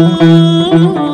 嗯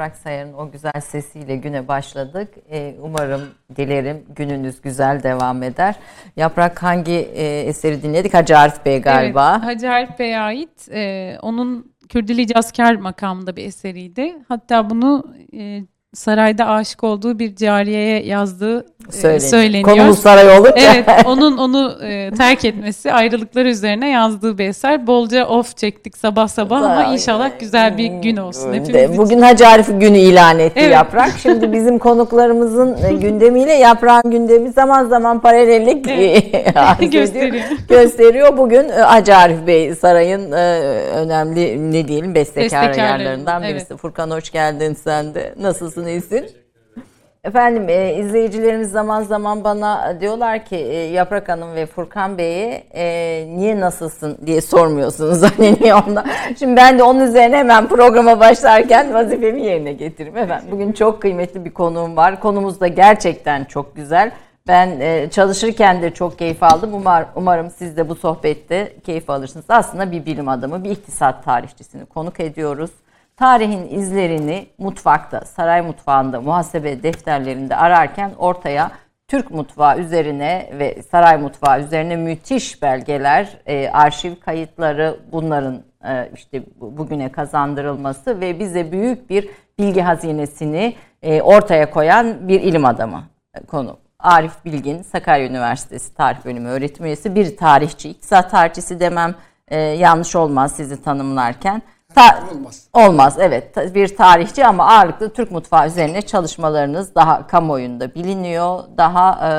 Yaprak Sayar'ın o güzel sesiyle güne başladık. Ee, umarım, dilerim gününüz güzel devam eder. Yaprak hangi e, eseri dinledik? Hacı Arif Bey galiba. Evet, Hacı Arif Bey'e ait. E, onun Kürdili Cazkar makamında bir eseriydi. Hatta bunu e, sarayda aşık olduğu bir cariyeye yazdığı e, söyleniyor. söyleniyor. Konumuz saray olunca. Evet, onun onu e, terk etmesi, ayrılıkları üzerine yazdığı bir eser. Bolca of çektik sabah sabah ama inşallah güzel bir gün olsun hepimiz Bugün Hacı Arif günü ilan etti evet. Yaprak. Şimdi bizim konuklarımızın e, gündemiyle Yaprak'ın gündemi zaman zaman paralellik evet. gösteriyor. gösteriyor. Bugün e, Hacı Arif Bey sarayın önemli ne diyelim bestekar yerlerinden birisi. Evet. Furkan hoş geldin sen de. Nasılsın? Nasılsın, iyisin? Efendim e, izleyicilerimiz zaman zaman bana diyorlar ki e, Yaprak Hanım ve Furkan Bey'e e, niye nasılsın diye sormuyorsunuz. Hani niye onda? Şimdi ben de onun üzerine hemen programa başlarken vazifemi yerine getireyim. Efendim bugün çok kıymetli bir konuğum var. Konumuz da gerçekten çok güzel. Ben e, çalışırken de çok keyif aldım. Umar, umarım siz de bu sohbette keyif alırsınız. Aslında bir bilim adamı, bir iktisat tarihçisini konuk ediyoruz tarihin izlerini mutfakta, saray mutfağında, muhasebe defterlerinde ararken ortaya Türk mutfağı üzerine ve saray mutfağı üzerine müthiş belgeler, e, arşiv kayıtları bunların e, işte bugüne kazandırılması ve bize büyük bir bilgi hazinesini e, ortaya koyan bir ilim adamı e, konu. Arif Bilgin, Sakarya Üniversitesi Tarih Bölümü öğretim üyesi, bir tarihçi, iktisat tarihçisi demem e, yanlış olmaz sizi tanımlarken. Ta- olmaz. Olmaz evet bir tarihçi ama ağırlıklı Türk mutfağı üzerine çalışmalarınız daha kamuoyunda biliniyor. Daha e,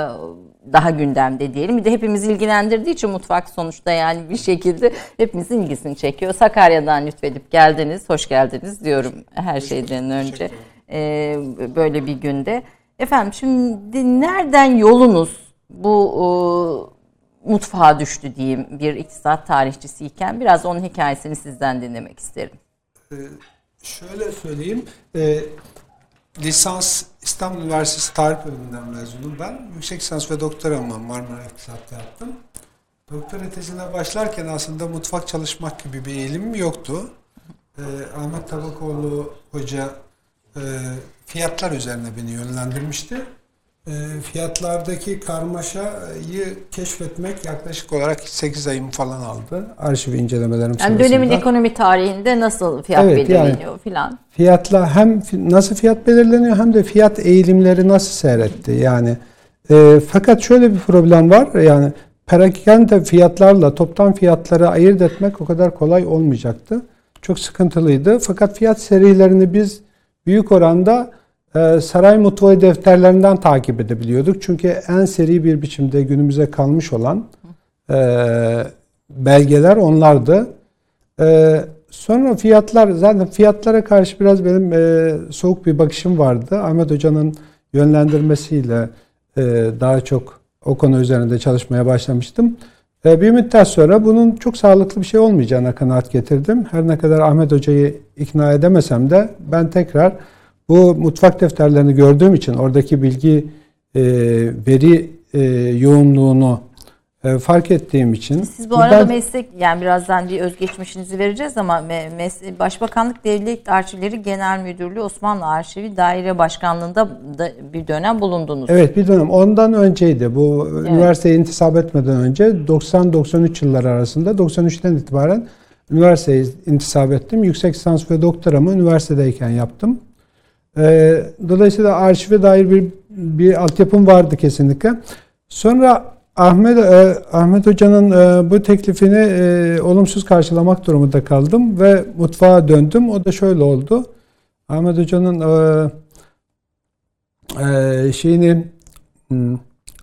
daha gündemde diyelim. Bir de hepimiz ilgilendirdiği için mutfak sonuçta yani bir şekilde hepimizin ilgisini çekiyor. Sakarya'dan lütfedip geldiniz. Hoş geldiniz diyorum her şeyden önce. Ee, böyle bir günde. Efendim şimdi nereden yolunuz bu mutfağa düştü diyeyim bir iktisat tarihçisiyken. Biraz onun hikayesini sizden dinlemek isterim. Ee, şöyle söyleyeyim. E, lisans İstanbul Üniversitesi Tarih Bölümünden mezunum ben. Yüksek lisans ve doktoramı Marmara İktisat'ta yaptım. Doktora tezine başlarken aslında mutfak çalışmak gibi bir eğilimim yoktu. E, Ahmet Tabakoğlu Hoca e, fiyatlar üzerine beni yönlendirmişti. Ee, fiyatlardaki karmaşayı keşfetmek yaklaşık olarak 8 ayım falan aldı. Arşiv incelemelerim yani sırasında. Dönemin ekonomi tarihinde nasıl fiyat evet, belirleniyor yani, filan? Fiyatla hem nasıl fiyat belirleniyor hem de fiyat eğilimleri nasıl seyretti. Yani e, fakat şöyle bir problem var. Yani perakende fiyatlarla toptan fiyatları ayırt etmek o kadar kolay olmayacaktı. Çok sıkıntılıydı. Fakat fiyat serilerini biz büyük oranda saray mutfağı defterlerinden takip edebiliyorduk. Çünkü en seri bir biçimde günümüze kalmış olan e, belgeler onlardı. E, sonra fiyatlar, zaten fiyatlara karşı biraz benim e, soğuk bir bakışım vardı. Ahmet Hoca'nın yönlendirmesiyle daha çok o konu üzerinde çalışmaya başlamıştım. Bir müddet sonra bunun çok sağlıklı bir şey olmayacağına kanaat getirdim. Her ne kadar Ahmet Hoca'yı ikna edemesem de ben tekrar bu mutfak defterlerini gördüğüm için oradaki bilgi e, veri e, yoğunluğunu e, fark ettiğim için. Siz bu arada ben, meslek yani birazdan bir özgeçmişinizi vereceğiz ama mes, Başbakanlık Devlet Arşivleri Genel Müdürlüğü Osmanlı Arşivi Daire Başkanlığı'nda da bir dönem bulundunuz. Evet bir dönem. Ondan önceydi. Bu evet. üniversiteye intisap etmeden önce 90-93 yıllar arasında 93'ten itibaren üniversiteye intisap ettim. Yüksek lisans ve doktoramı üniversitedeyken yaptım. E, dolayısıyla arşive dair bir bir altyapım vardı kesinlikle. Sonra Ahmet e, Ahmet Hoca'nın e, bu teklifini e, olumsuz karşılamak durumunda kaldım ve mutfağa döndüm. O da şöyle oldu. Ahmet Hoca'nın e, e, şeyini hmm,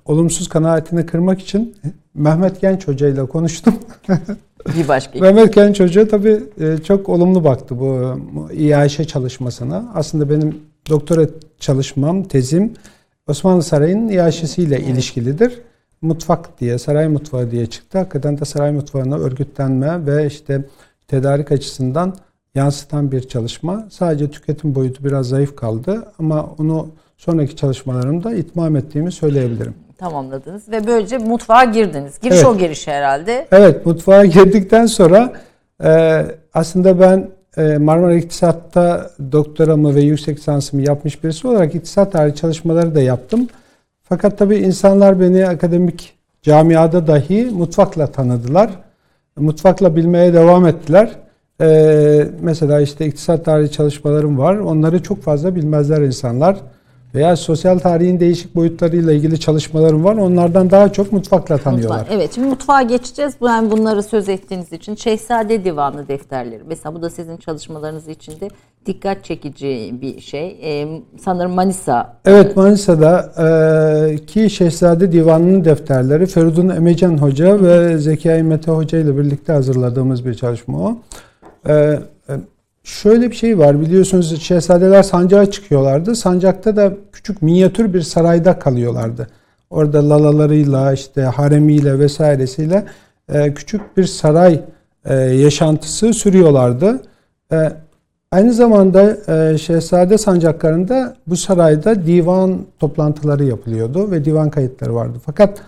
olumsuz kanaatini kırmak için Mehmet Genç Hoca ile konuştum. bir başka. Mehmet Genç Hoca tabii e, çok olumlu baktı bu İAŞ çalışmasına. Aslında benim doktora çalışmam, tezim Osmanlı Sarayı'nın iaşesiyle evet. ilişkilidir. Mutfak diye, saray mutfağı diye çıktı. Hakikaten de saray mutfağına örgütlenme ve işte tedarik açısından yansıtan bir çalışma. Sadece tüketim boyutu biraz zayıf kaldı ama onu sonraki çalışmalarımda itmam ettiğimi söyleyebilirim. Tamamladınız ve böylece mutfağa girdiniz. Giriş evet. o giriş herhalde. Evet, mutfağa girdikten sonra e, aslında ben e, Marmara İktisat'ta doktoramı ve yüksek lisansımı yapmış birisi olarak iktisat tarihi çalışmaları da yaptım. Fakat tabii insanlar beni akademik camiada dahi mutfakla tanıdılar. Mutfakla bilmeye devam ettiler. Ee, mesela işte iktisat tarihi çalışmalarım var. Onları çok fazla bilmezler insanlar veya sosyal tarihin değişik boyutlarıyla ilgili çalışmalarım var. Onlardan daha çok mutfakla tanıyorlar. Mutfak, evet şimdi mutfağa geçeceğiz. Ben bunları söz ettiğiniz için Şehzade Divanı defterleri. Mesela bu da sizin çalışmalarınız içinde dikkat çekici bir şey. Ee, sanırım Manisa. Evet Manisa'da e, ki Şehzade Divanı'nın defterleri Feridun Emecan Hoca ve Zekai Mete Hoca ile birlikte hazırladığımız bir çalışma o. Ee, Şöyle bir şey var biliyorsunuz şehzadeler sancağa çıkıyorlardı. Sancakta da küçük minyatür bir sarayda kalıyorlardı. Orada lalalarıyla işte haremiyle vesairesiyle e, küçük bir saray e, yaşantısı sürüyorlardı. E, aynı zamanda şehzade sancaklarında bu sarayda divan toplantıları yapılıyordu ve divan kayıtları vardı. Fakat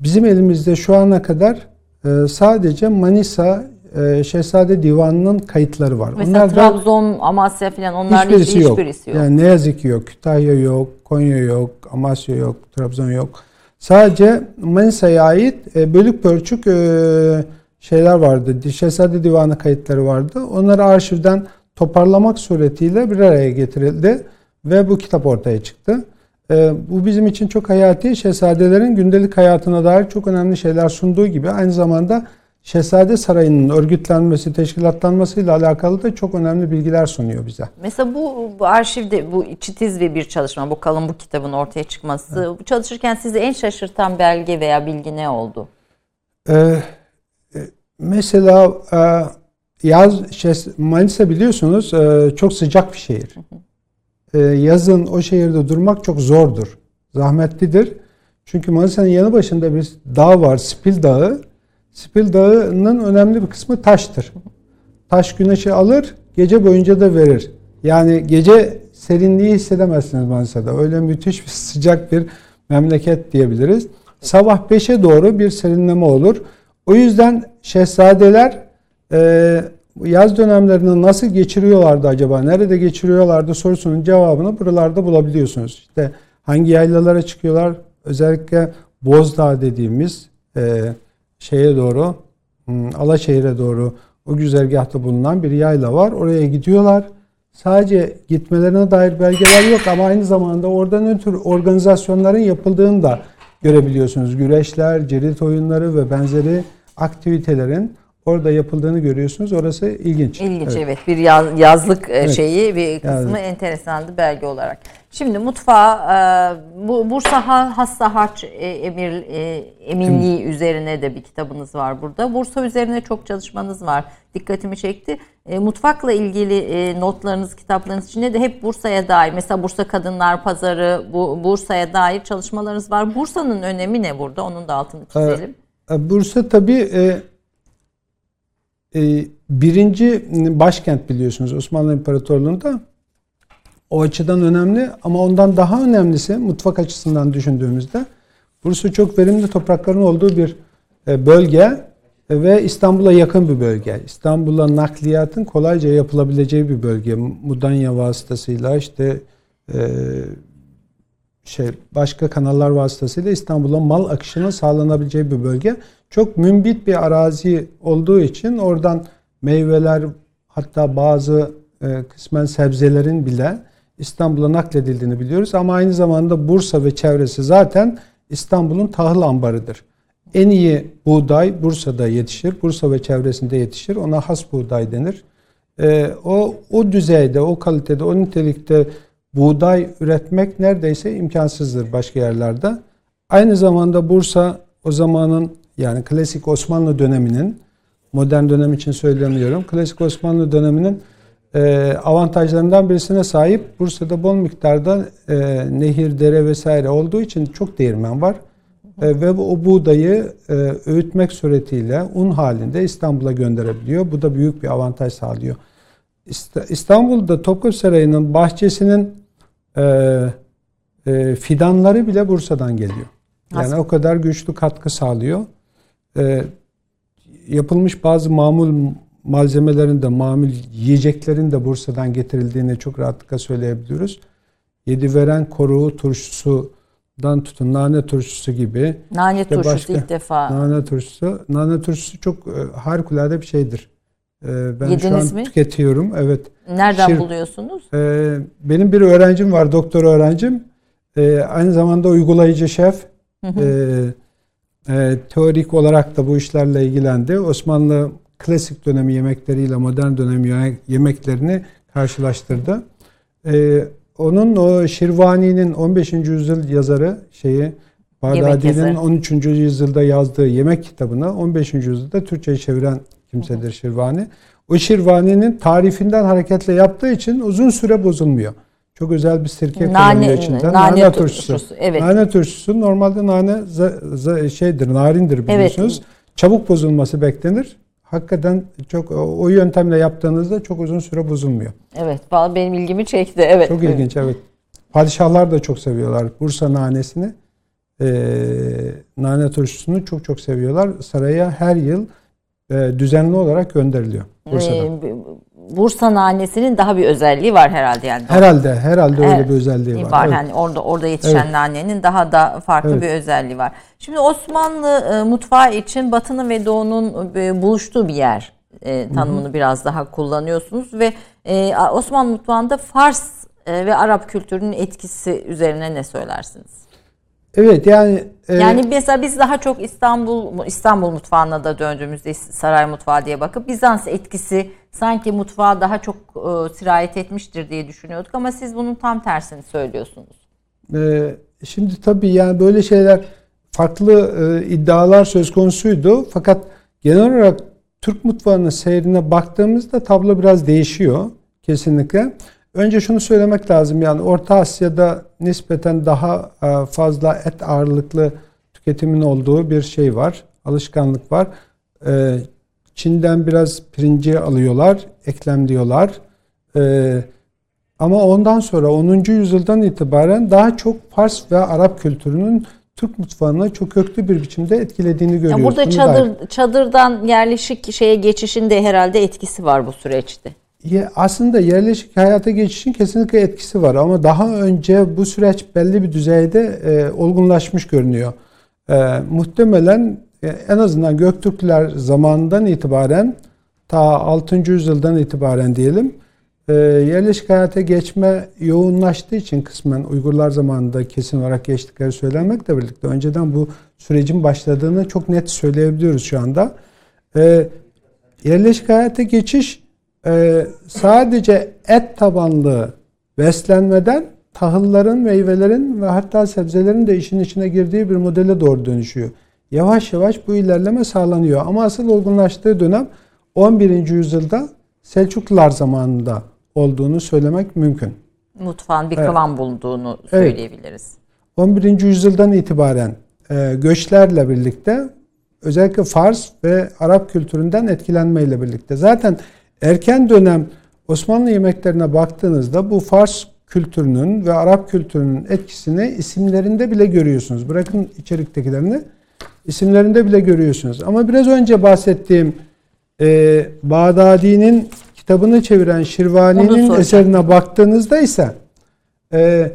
bizim elimizde şu ana kadar sadece Manisa e, Şehzade Divanı'nın kayıtları var. Mesela Onlar Trabzon, Amasya falan onların hiçbirisi, hiç, hiçbirisi yok. yok. Yani ne yazık ki yok. Kütahya yok, Konya yok, Amasya yok, Trabzon yok. Sadece Manisa'ya ait e, bölük pörçük e, şeyler vardı. Şehzade Divanı kayıtları vardı. Onları arşivden toparlamak suretiyle bir araya getirildi ve bu kitap ortaya çıktı. E, bu bizim için çok hayati. Şehzadelerin gündelik hayatına dair çok önemli şeyler sunduğu gibi aynı zamanda Şehzade Sarayı'nın örgütlenmesi, teşkilatlanmasıyla alakalı da çok önemli bilgiler sunuyor bize. Mesela bu, bu arşivde bu çitiz ve bir çalışma, bu kalın bu kitabın ortaya çıkması, evet. çalışırken sizi en şaşırtan belge veya bilgi ne oldu? Ee, mesela e, yaz şey, Manisa biliyorsunuz e, çok sıcak bir şehir. E, yazın o şehirde durmak çok zordur, zahmetlidir. Çünkü Manisa'nın yanı başında bir dağ var, Spil Dağı. Spil Dağı'nın önemli bir kısmı taştır. Taş güneşi alır, gece boyunca da verir. Yani gece serinliği hissedemezsiniz Manisa'da. Öyle müthiş bir sıcak bir memleket diyebiliriz. Sabah 5'e doğru bir serinleme olur. O yüzden şehzadeler e, yaz dönemlerini nasıl geçiriyorlardı acaba? Nerede geçiriyorlardı sorusunun cevabını buralarda bulabiliyorsunuz. İşte hangi yaylalara çıkıyorlar? Özellikle Bozdağ dediğimiz e, şeye doğru, hmm, Alaşehir'e doğru o güzergahta bulunan bir yayla var. Oraya gidiyorlar. Sadece gitmelerine dair belgeler yok ama aynı zamanda orada ne tür organizasyonların yapıldığını da görebiliyorsunuz. Güreşler, cirit oyunları ve benzeri aktivitelerin orada yapıldığını görüyorsunuz. Orası ilginç. İlginç evet. evet. Bir yaz, yazlık e, evet. şeyi bir kısmı yazlık. enteresandı belge olarak. Şimdi mutfağa e, bu Bursa Hassa Harç e, Emir Eminliği Kim? üzerine de bir kitabınız var burada. Bursa üzerine çok çalışmanız var. Dikkatimi çekti. Mutfakla ilgili notlarınız, kitaplarınız içinde de hep Bursa'ya dair. Mesela Bursa Kadınlar Pazarı, bu Bursa'ya dair çalışmalarınız var. Bursa'nın önemi ne burada? Onun da altını çizelim. Bursa tabii birinci başkent biliyorsunuz Osmanlı İmparatorluğu'nda. O açıdan önemli ama ondan daha önemlisi mutfak açısından düşündüğümüzde Bursa çok verimli toprakların olduğu bir e, bölge ve İstanbul'a yakın bir bölge. İstanbul'a nakliyatın kolayca yapılabileceği bir bölge. Mudanya vasıtasıyla işte e, şey başka kanallar vasıtasıyla İstanbul'a mal akışının sağlanabileceği bir bölge. Çok mümbit bir arazi olduğu için oradan meyveler hatta bazı e, kısmen sebzelerin bile İstanbul'a nakledildiğini biliyoruz. Ama aynı zamanda Bursa ve çevresi zaten İstanbul'un tahıl ambarıdır. En iyi buğday Bursa'da yetişir. Bursa ve çevresinde yetişir. Ona has buğday denir. E, o, o düzeyde, o kalitede, o nitelikte buğday üretmek neredeyse imkansızdır başka yerlerde. Aynı zamanda Bursa o zamanın yani klasik Osmanlı döneminin modern dönem için söylemiyorum. Klasik Osmanlı döneminin e, avantajlarından birisine sahip. Bursa'da bol miktarda e, nehir, dere vesaire olduğu için çok değirmen var. E, ve o buğdayı öğütmek suretiyle un halinde İstanbul'a gönderebiliyor. Bu da büyük bir avantaj sağlıyor. İstanbul'da Topkapı Sarayı'nın bahçesinin fidanları bile Bursa'dan geliyor. Yani Nasıl? o kadar güçlü katkı sağlıyor. E, yapılmış bazı mamul malzemelerin de, mamul yiyeceklerin de Bursa'dan getirildiğini çok rahatlıkla söyleyebiliyoruz. Yediveren koruğu turşusudan tutun nane turşusu gibi. Nane işte turşusu başka, ilk defa. Nane turşusu. Nane turşusu çok e, harikulade bir şeydir. E, ben Yediniz şu an mi? tüketiyorum. Evet. Nereden Şir, buluyorsunuz? E, benim bir öğrencim var, doktor öğrencim. E, aynı zamanda uygulayıcı şef. Hı hı. E, e, teorik olarak da bu işlerle ilgilendi. Osmanlı klasik dönemi yemekleriyle modern dönem yemeklerini karşılaştırdı. Ee, onun o Şirvani'nin 15. yüzyıl yazarı şeyi Bağdadi'nin 13. yüzyılda yazdığı yemek kitabını 15. yüzyılda Türkçe'ye çeviren kimsedir Şirvani. O Şirvani'nin tarifinden hareketle yaptığı için uzun süre bozulmuyor. Çok özel bir sirke nane, kullanıyor içinde. Nane, nane turşusu. turşusu. Evet. Nane turşusu normalde nane şeydir, narindir biliyorsunuz. Evet. Çabuk bozulması beklenir hakikaten çok o yöntemle yaptığınızda çok uzun süre bozulmuyor. Evet, benim ilgimi çekti. Evet. Çok ilginç, evet. Padişahlar da çok seviyorlar Bursa nanesini. Ee, nane turşusunu çok çok seviyorlar. Saraya her yıl e, düzenli olarak gönderiliyor Bursa'dan. Ee, Bursa nanesinin daha bir özelliği var herhalde yani. Herhalde, herhalde öyle bir özelliği var. Var evet. yani orada orada yetişen evet. nanenin daha da farklı evet. bir özelliği var. Şimdi Osmanlı e, mutfağı için Batı'nın ve Doğu'nun e, buluştuğu bir yer e, tanımını Hı-hı. biraz daha kullanıyorsunuz ve e, Osmanlı mutfağında Fars e, ve Arap kültürünün etkisi üzerine ne söylersiniz? Evet yani e, yani mesela biz daha çok İstanbul İstanbul mutfağına da döndüğümüzde saray mutfağı diye bakıp Bizans etkisi sanki mutfağa daha çok e, sirayet etmiştir diye düşünüyorduk ama siz bunun tam tersini söylüyorsunuz. E, şimdi tabii yani böyle şeyler farklı e, iddialar söz konusuydu fakat genel olarak Türk mutfağının seyrine baktığımızda tablo biraz değişiyor kesinlikle. Önce şunu söylemek lazım yani Orta Asya'da nispeten daha e, fazla et ağırlıklı tüketimin olduğu bir şey var. Alışkanlık var. E, Çin'den biraz pirinci alıyorlar, eklemliyorlar. E, ama ondan sonra 10. yüzyıldan itibaren daha çok Fars ve Arap kültürünün Türk mutfağına çok köklü bir biçimde etkilediğini görüyoruz. Ya burada çadır, çadırdan yerleşik şeye geçişin de herhalde etkisi var bu süreçte aslında yerleşik hayata geçişin kesinlikle etkisi var ama daha önce bu süreç belli bir düzeyde e, olgunlaşmış görünüyor. E, muhtemelen e, en azından Göktürkler zamanından itibaren ta 6. yüzyıldan itibaren diyelim e, yerleşik hayata geçme yoğunlaştığı için kısmen Uygurlar zamanında kesin olarak geçtikleri söylenmekle birlikte önceden bu sürecin başladığını çok net söyleyebiliyoruz şu anda. E, yerleşik hayata geçiş e, sadece et tabanlı beslenmeden tahılların, meyvelerin ve hatta sebzelerin de işin içine girdiği bir modele doğru dönüşüyor. Yavaş yavaş bu ilerleme sağlanıyor. Ama asıl olgunlaştığı dönem 11. yüzyılda Selçuklular zamanında olduğunu söylemek mümkün. Mutfağın bir kıvam evet. bulduğunu söyleyebiliriz. Evet. 11. yüzyıldan itibaren e, göçlerle birlikte özellikle Fars ve Arap kültüründen etkilenmeyle birlikte zaten Erken dönem Osmanlı yemeklerine baktığınızda bu Fars kültürünün ve Arap kültürünün etkisini isimlerinde bile görüyorsunuz. Bırakın içeriktekilerini isimlerinde bile görüyorsunuz. Ama biraz önce bahsettiğim e, Bağdadi'nin kitabını çeviren Şirvani'nin eserine baktığınızda ise e,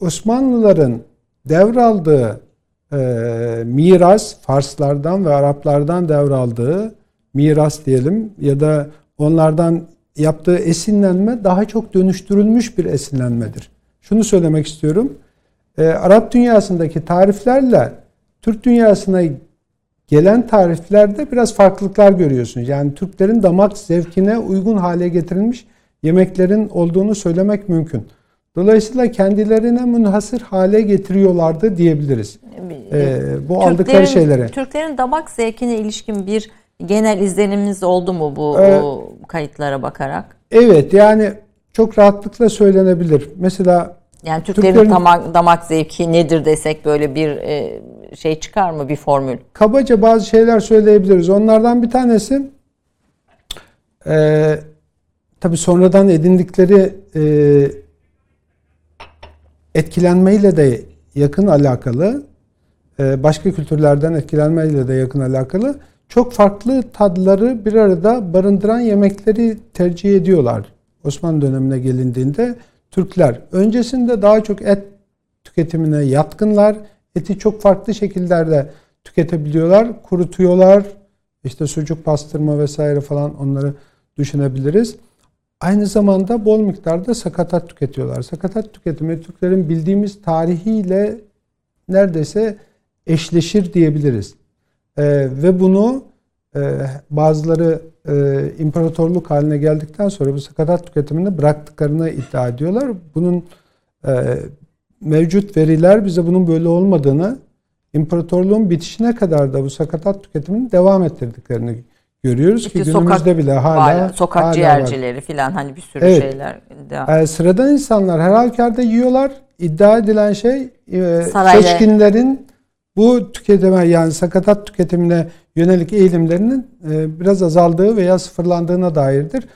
Osmanlıların devraldığı e, miras Farslardan ve Araplardan devraldığı miras diyelim ya da onlardan yaptığı esinlenme daha çok dönüştürülmüş bir esinlenmedir. Şunu söylemek istiyorum. E, Arap dünyasındaki tariflerle Türk dünyasına gelen tariflerde biraz farklılıklar görüyorsunuz. Yani Türklerin damak zevkine uygun hale getirilmiş yemeklerin olduğunu söylemek mümkün. Dolayısıyla kendilerine münhasır hale getiriyorlardı diyebiliriz. Ee, bu Türklerin, aldıkları şeylere. Türklerin damak zevkine ilişkin bir genel izleniminiz oldu mu bu, ee, bu kayıtlara bakarak? Evet yani çok rahatlıkla söylenebilir. Mesela yani Türklerin, Türklerin damak, damak zevki nedir desek böyle bir e, şey çıkar mı bir formül? Kabaca bazı şeyler söyleyebiliriz. Onlardan bir tanesi e, tabi sonradan edindikleri e, etkilenmeyle de yakın alakalı e, başka kültürlerden etkilenmeyle de yakın alakalı çok farklı tadları bir arada barındıran yemekleri tercih ediyorlar. Osmanlı dönemine gelindiğinde Türkler öncesinde daha çok et tüketimine yatkınlar. Eti çok farklı şekillerde tüketebiliyorlar. Kurutuyorlar. İşte sucuk pastırma vesaire falan onları düşünebiliriz. Aynı zamanda bol miktarda sakatat tüketiyorlar. Sakatat tüketimi Türklerin bildiğimiz tarihiyle neredeyse eşleşir diyebiliriz. Ee, ve bunu e, bazıları e, imparatorluk haline geldikten sonra bu sakatat tüketimini bıraktıklarını iddia ediyorlar. Bunun e, mevcut veriler bize bunun böyle olmadığını, imparatorluğun bitişine kadar da bu sakatat tüketimini devam ettirdiklerini görüyoruz işte ki günümüzde sokak, bile hala hala, sokak hala ciğercileri filan hani bir sürü evet. şeyler. Devam. sıradan insanlar her halükarda yiyorlar. İddia edilen şey e, seçkinlerin bu tüketime yani sakatat tüketimine yönelik eğilimlerinin e, biraz azaldığı veya sıfırlandığına dairdir.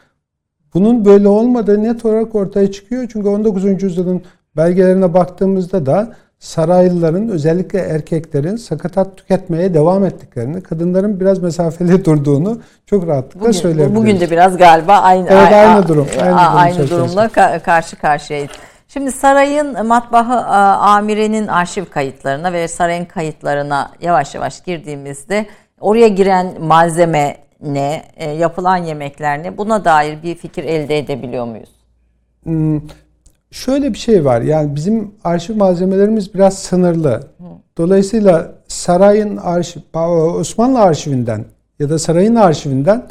Bunun böyle olmadığı net olarak ortaya çıkıyor. Çünkü 19. yüzyılın belgelerine baktığımızda da saraylıların özellikle erkeklerin sakatat tüketmeye devam ettiklerini, kadınların biraz mesafeli durduğunu çok rahatlıkla bugün, söyleyebiliriz. Bugün de biraz galiba aynı evet, aynı durum. Aynı, durum aynı durumla karşı karşıyayız. Şimdi sarayın matbahı amirenin arşiv kayıtlarına ve sarayın kayıtlarına yavaş yavaş girdiğimizde oraya giren malzeme ne, e, yapılan yemekler ne buna dair bir fikir elde edebiliyor muyuz? Hmm, şöyle bir şey var yani bizim arşiv malzemelerimiz biraz sınırlı. Dolayısıyla sarayın arşiv, Osmanlı arşivinden ya da sarayın arşivinden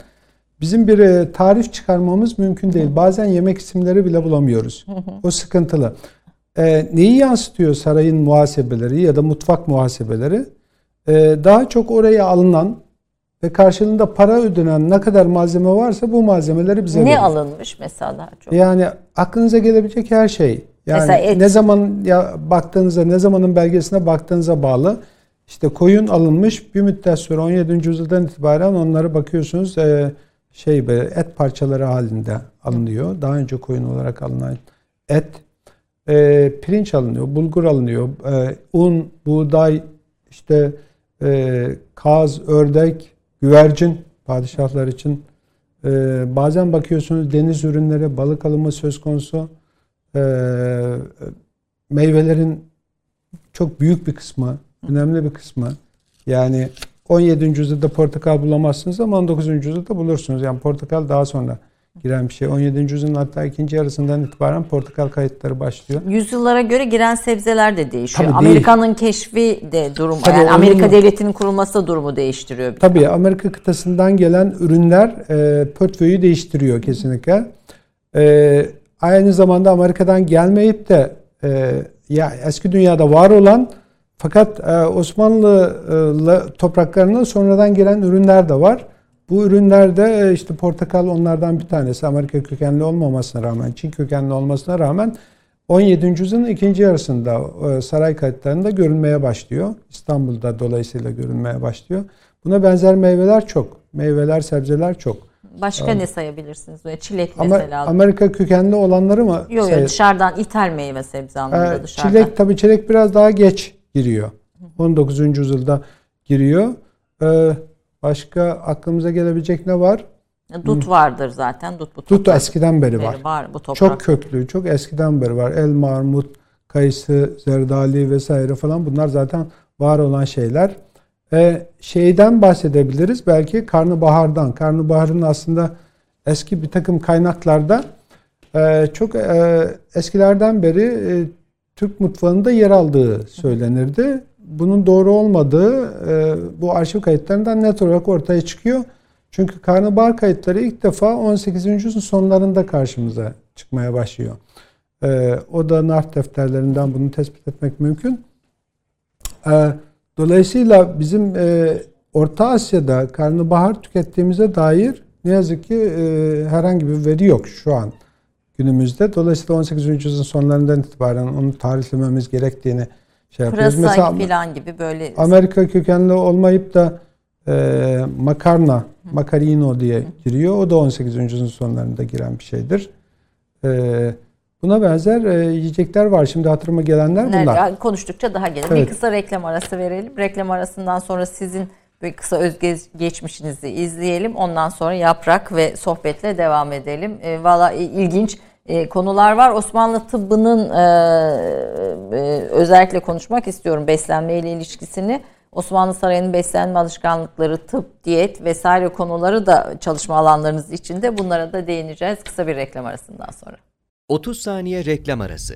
Bizim bir e, tarif çıkarmamız mümkün değil. Bazen yemek isimleri bile bulamıyoruz. O sıkıntılı. E, neyi yansıtıyor sarayın muhasebeleri ya da mutfak muhasebeleri? E, daha çok oraya alınan ve karşılığında para ödenen ne kadar malzeme varsa bu malzemeleri bize Ne verir. alınmış mesela daha çok? Yani aklınıza gelebilecek her şey. Yani ne zaman ya baktığınızda, ne zamanın belgesine baktığınıza bağlı. İşte koyun alınmış bir müddet sonra 17. yüzyıldan itibaren onları bakıyorsunuz e, şey böyle et parçaları halinde alınıyor. Daha önce koyun olarak alınan et, e, pirinç alınıyor, bulgur alınıyor, e, un, buğday, işte e, kaz, ördek, güvercin padişahlar için. E, bazen bakıyorsunuz deniz ürünleri, balık alımı söz konusu. E, meyvelerin çok büyük bir kısmı, önemli bir kısmı. Yani 17. yüzyılda portakal bulamazsınız ama 19. yüzyılda bulursunuz. Yani portakal daha sonra giren bir şey. 17. yüzyılın hatta ikinci yarısından itibaren portakal kayıtları başlıyor. Yüzyıllara göre giren sebzeler de değişiyor. Amerika'nın keşfi de durum Tabii yani Amerika devletinin kurulması da durumu değiştiriyor. Tabii Amerika kıtasından gelen ürünler e, portföyü değiştiriyor kesinlikle. E, aynı zamanda Amerika'dan gelmeyip de e, ya eski dünyada var olan fakat e, Osmanlı e, topraklarına sonradan giren ürünler de var. Bu ürünlerde e, işte portakal onlardan bir tanesi. Amerika kökenli olmamasına rağmen, Çin kökenli olmasına rağmen 17. yüzyılın ikinci yarısında saray kayıtlarında görünmeye başlıyor. İstanbul'da dolayısıyla görünmeye başlıyor. Buna benzer meyveler çok. Meyveler, sebzeler çok. Başka ee, ne sayabilirsiniz? Böyle çilek mesela. Amerika kökenli olanları mı? Yok yok dışarıdan ithal meyve sebze anlamında ee, dışarıdan. Çilek tabii çilek biraz daha geç giriyor. 19. yüzyılda giriyor. Ee, başka aklımıza gelebilecek ne var? Dut vardır zaten. Dut, bu Dut eskiden beri var. var bu toprak. Çok köklü, çok eskiden beri var. El, armut, kayısı, zerdali vesaire falan bunlar zaten var olan şeyler. Ee, şeyden bahsedebiliriz belki karnabahardan. Karnabaharın aslında eski bir takım kaynaklarda e, çok e, eskilerden beri e, Türk mutfağında yer aldığı söylenirdi. Bunun doğru olmadığı e, bu arşiv kayıtlarından net olarak ortaya çıkıyor. Çünkü karnabahar kayıtları ilk defa 18. yüzyılın sonlarında karşımıza çıkmaya başlıyor. Ee, o da nart defterlerinden bunu tespit etmek mümkün. Ee, dolayısıyla bizim e, Orta Asya'da karnabahar tükettiğimize dair ne yazık ki e, herhangi bir veri yok şu an günümüzde. Dolayısıyla 18. yüzyılın sonlarından itibaren onu tarihlememiz gerektiğini şey yapıyoruz. Pırasa Mesela falan gibi böyle Amerika kökenli olmayıp da e, makarna, makarino diye giriyor. O da 18. yüzyılın sonlarında giren bir şeydir. E, buna benzer e, yiyecekler var. Şimdi hatırıma gelenler bunlar. Yani konuştukça daha gelir. Evet. Bir kısa reklam arası verelim. Reklam arasından sonra sizin bir kısa özgeçmişinizi izleyelim. Ondan sonra yaprak ve sohbetle devam edelim. E, Valla ilginç e, konular var. Osmanlı tıbbının e, e, özellikle konuşmak istiyorum beslenme ile ilişkisini. Osmanlı Sarayı'nın beslenme alışkanlıkları, tıp, diyet vesaire konuları da çalışma alanlarınız içinde. Bunlara da değineceğiz kısa bir reklam arasından sonra. 30 saniye reklam arası.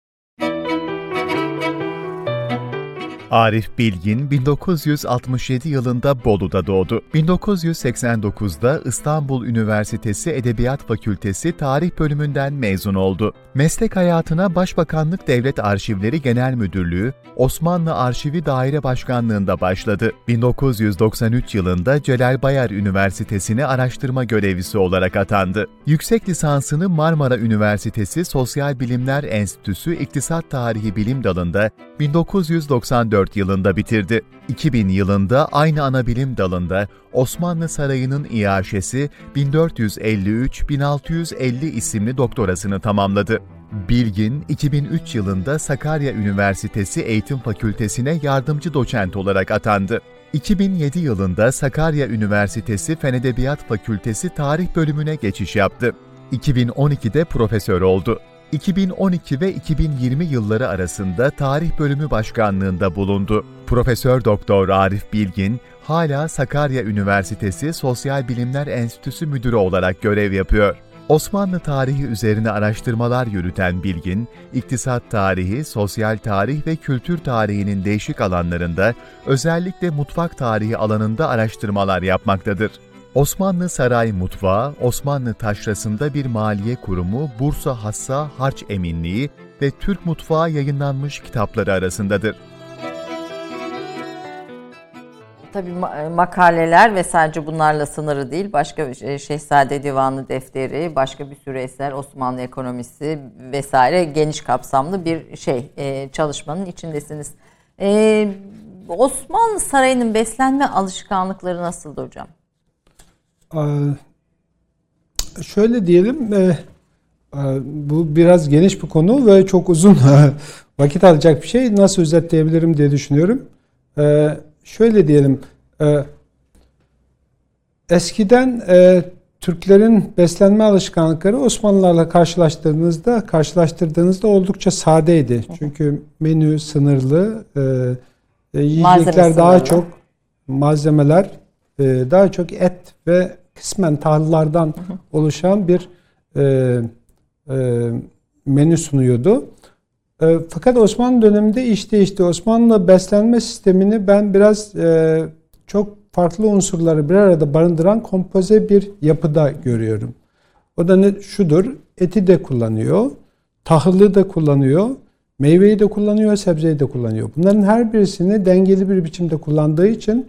Arif Bilgin 1967 yılında Bolu'da doğdu. 1989'da İstanbul Üniversitesi Edebiyat Fakültesi Tarih Bölümünden mezun oldu. Meslek hayatına Başbakanlık Devlet Arşivleri Genel Müdürlüğü, Osmanlı Arşivi Daire Başkanlığında başladı. 1993 yılında Celal Bayar Üniversitesi'ne araştırma görevlisi olarak atandı. Yüksek lisansını Marmara Üniversitesi Sosyal Bilimler Enstitüsü İktisat Tarihi Bilim Dalı'nda 1994 yılında bitirdi. 2000 yılında aynı ana bilim dalında Osmanlı Sarayı'nın iaşesi 1453-1650 isimli doktorasını tamamladı. Bilgin, 2003 yılında Sakarya Üniversitesi Eğitim Fakültesi'ne yardımcı doçent olarak atandı. 2007 yılında Sakarya Üniversitesi Fen Edebiyat Fakültesi Tarih Bölümüne geçiş yaptı. 2012'de profesör oldu. 2012 ve 2020 yılları arasında Tarih Bölümü Başkanlığında bulundu. Profesör Doktor Arif Bilgin hala Sakarya Üniversitesi Sosyal Bilimler Enstitüsü Müdürü olarak görev yapıyor. Osmanlı tarihi üzerine araştırmalar yürüten Bilgin, iktisat tarihi, sosyal tarih ve kültür tarihinin değişik alanlarında, özellikle mutfak tarihi alanında araştırmalar yapmaktadır. Osmanlı Saray Mutfağı, Osmanlı Taşrası'nda bir maliye kurumu, Bursa Hassa Harç Eminliği ve Türk Mutfağı yayınlanmış kitapları arasındadır. Tabii makaleler ve sadece bunlarla sınırı değil. Başka bir Şehzade Divanı defteri, başka bir sürü eser, Osmanlı ekonomisi vesaire geniş kapsamlı bir şey e, çalışmanın içindesiniz. Osmanlı Sarayı'nın beslenme alışkanlıkları nasıldı hocam? Şöyle diyelim, e, bu biraz geniş bir konu ve çok uzun vakit alacak bir şey. Nasıl özetleyebilirim diye düşünüyorum. E, şöyle diyelim, e, eskiden Türklerin beslenme alışkanlıkları Osmanlılarla karşılaştırdığınızda karşılaştırdığınızda oldukça sadeydi. Çünkü menü sınırlı, yiyecekler daha çok malzemeler, daha çok et ve kısmen tahıllardan oluşan bir e, e, menü sunuyordu. E, fakat Osmanlı döneminde iş değişti. Osmanlı beslenme sistemini ben biraz e, çok farklı unsurları bir arada barındıran kompoze bir yapıda görüyorum. O da ne şudur? Eti de kullanıyor, tahıllı da kullanıyor, meyveyi de kullanıyor, sebzeyi de kullanıyor. Bunların her birisini dengeli bir biçimde kullandığı için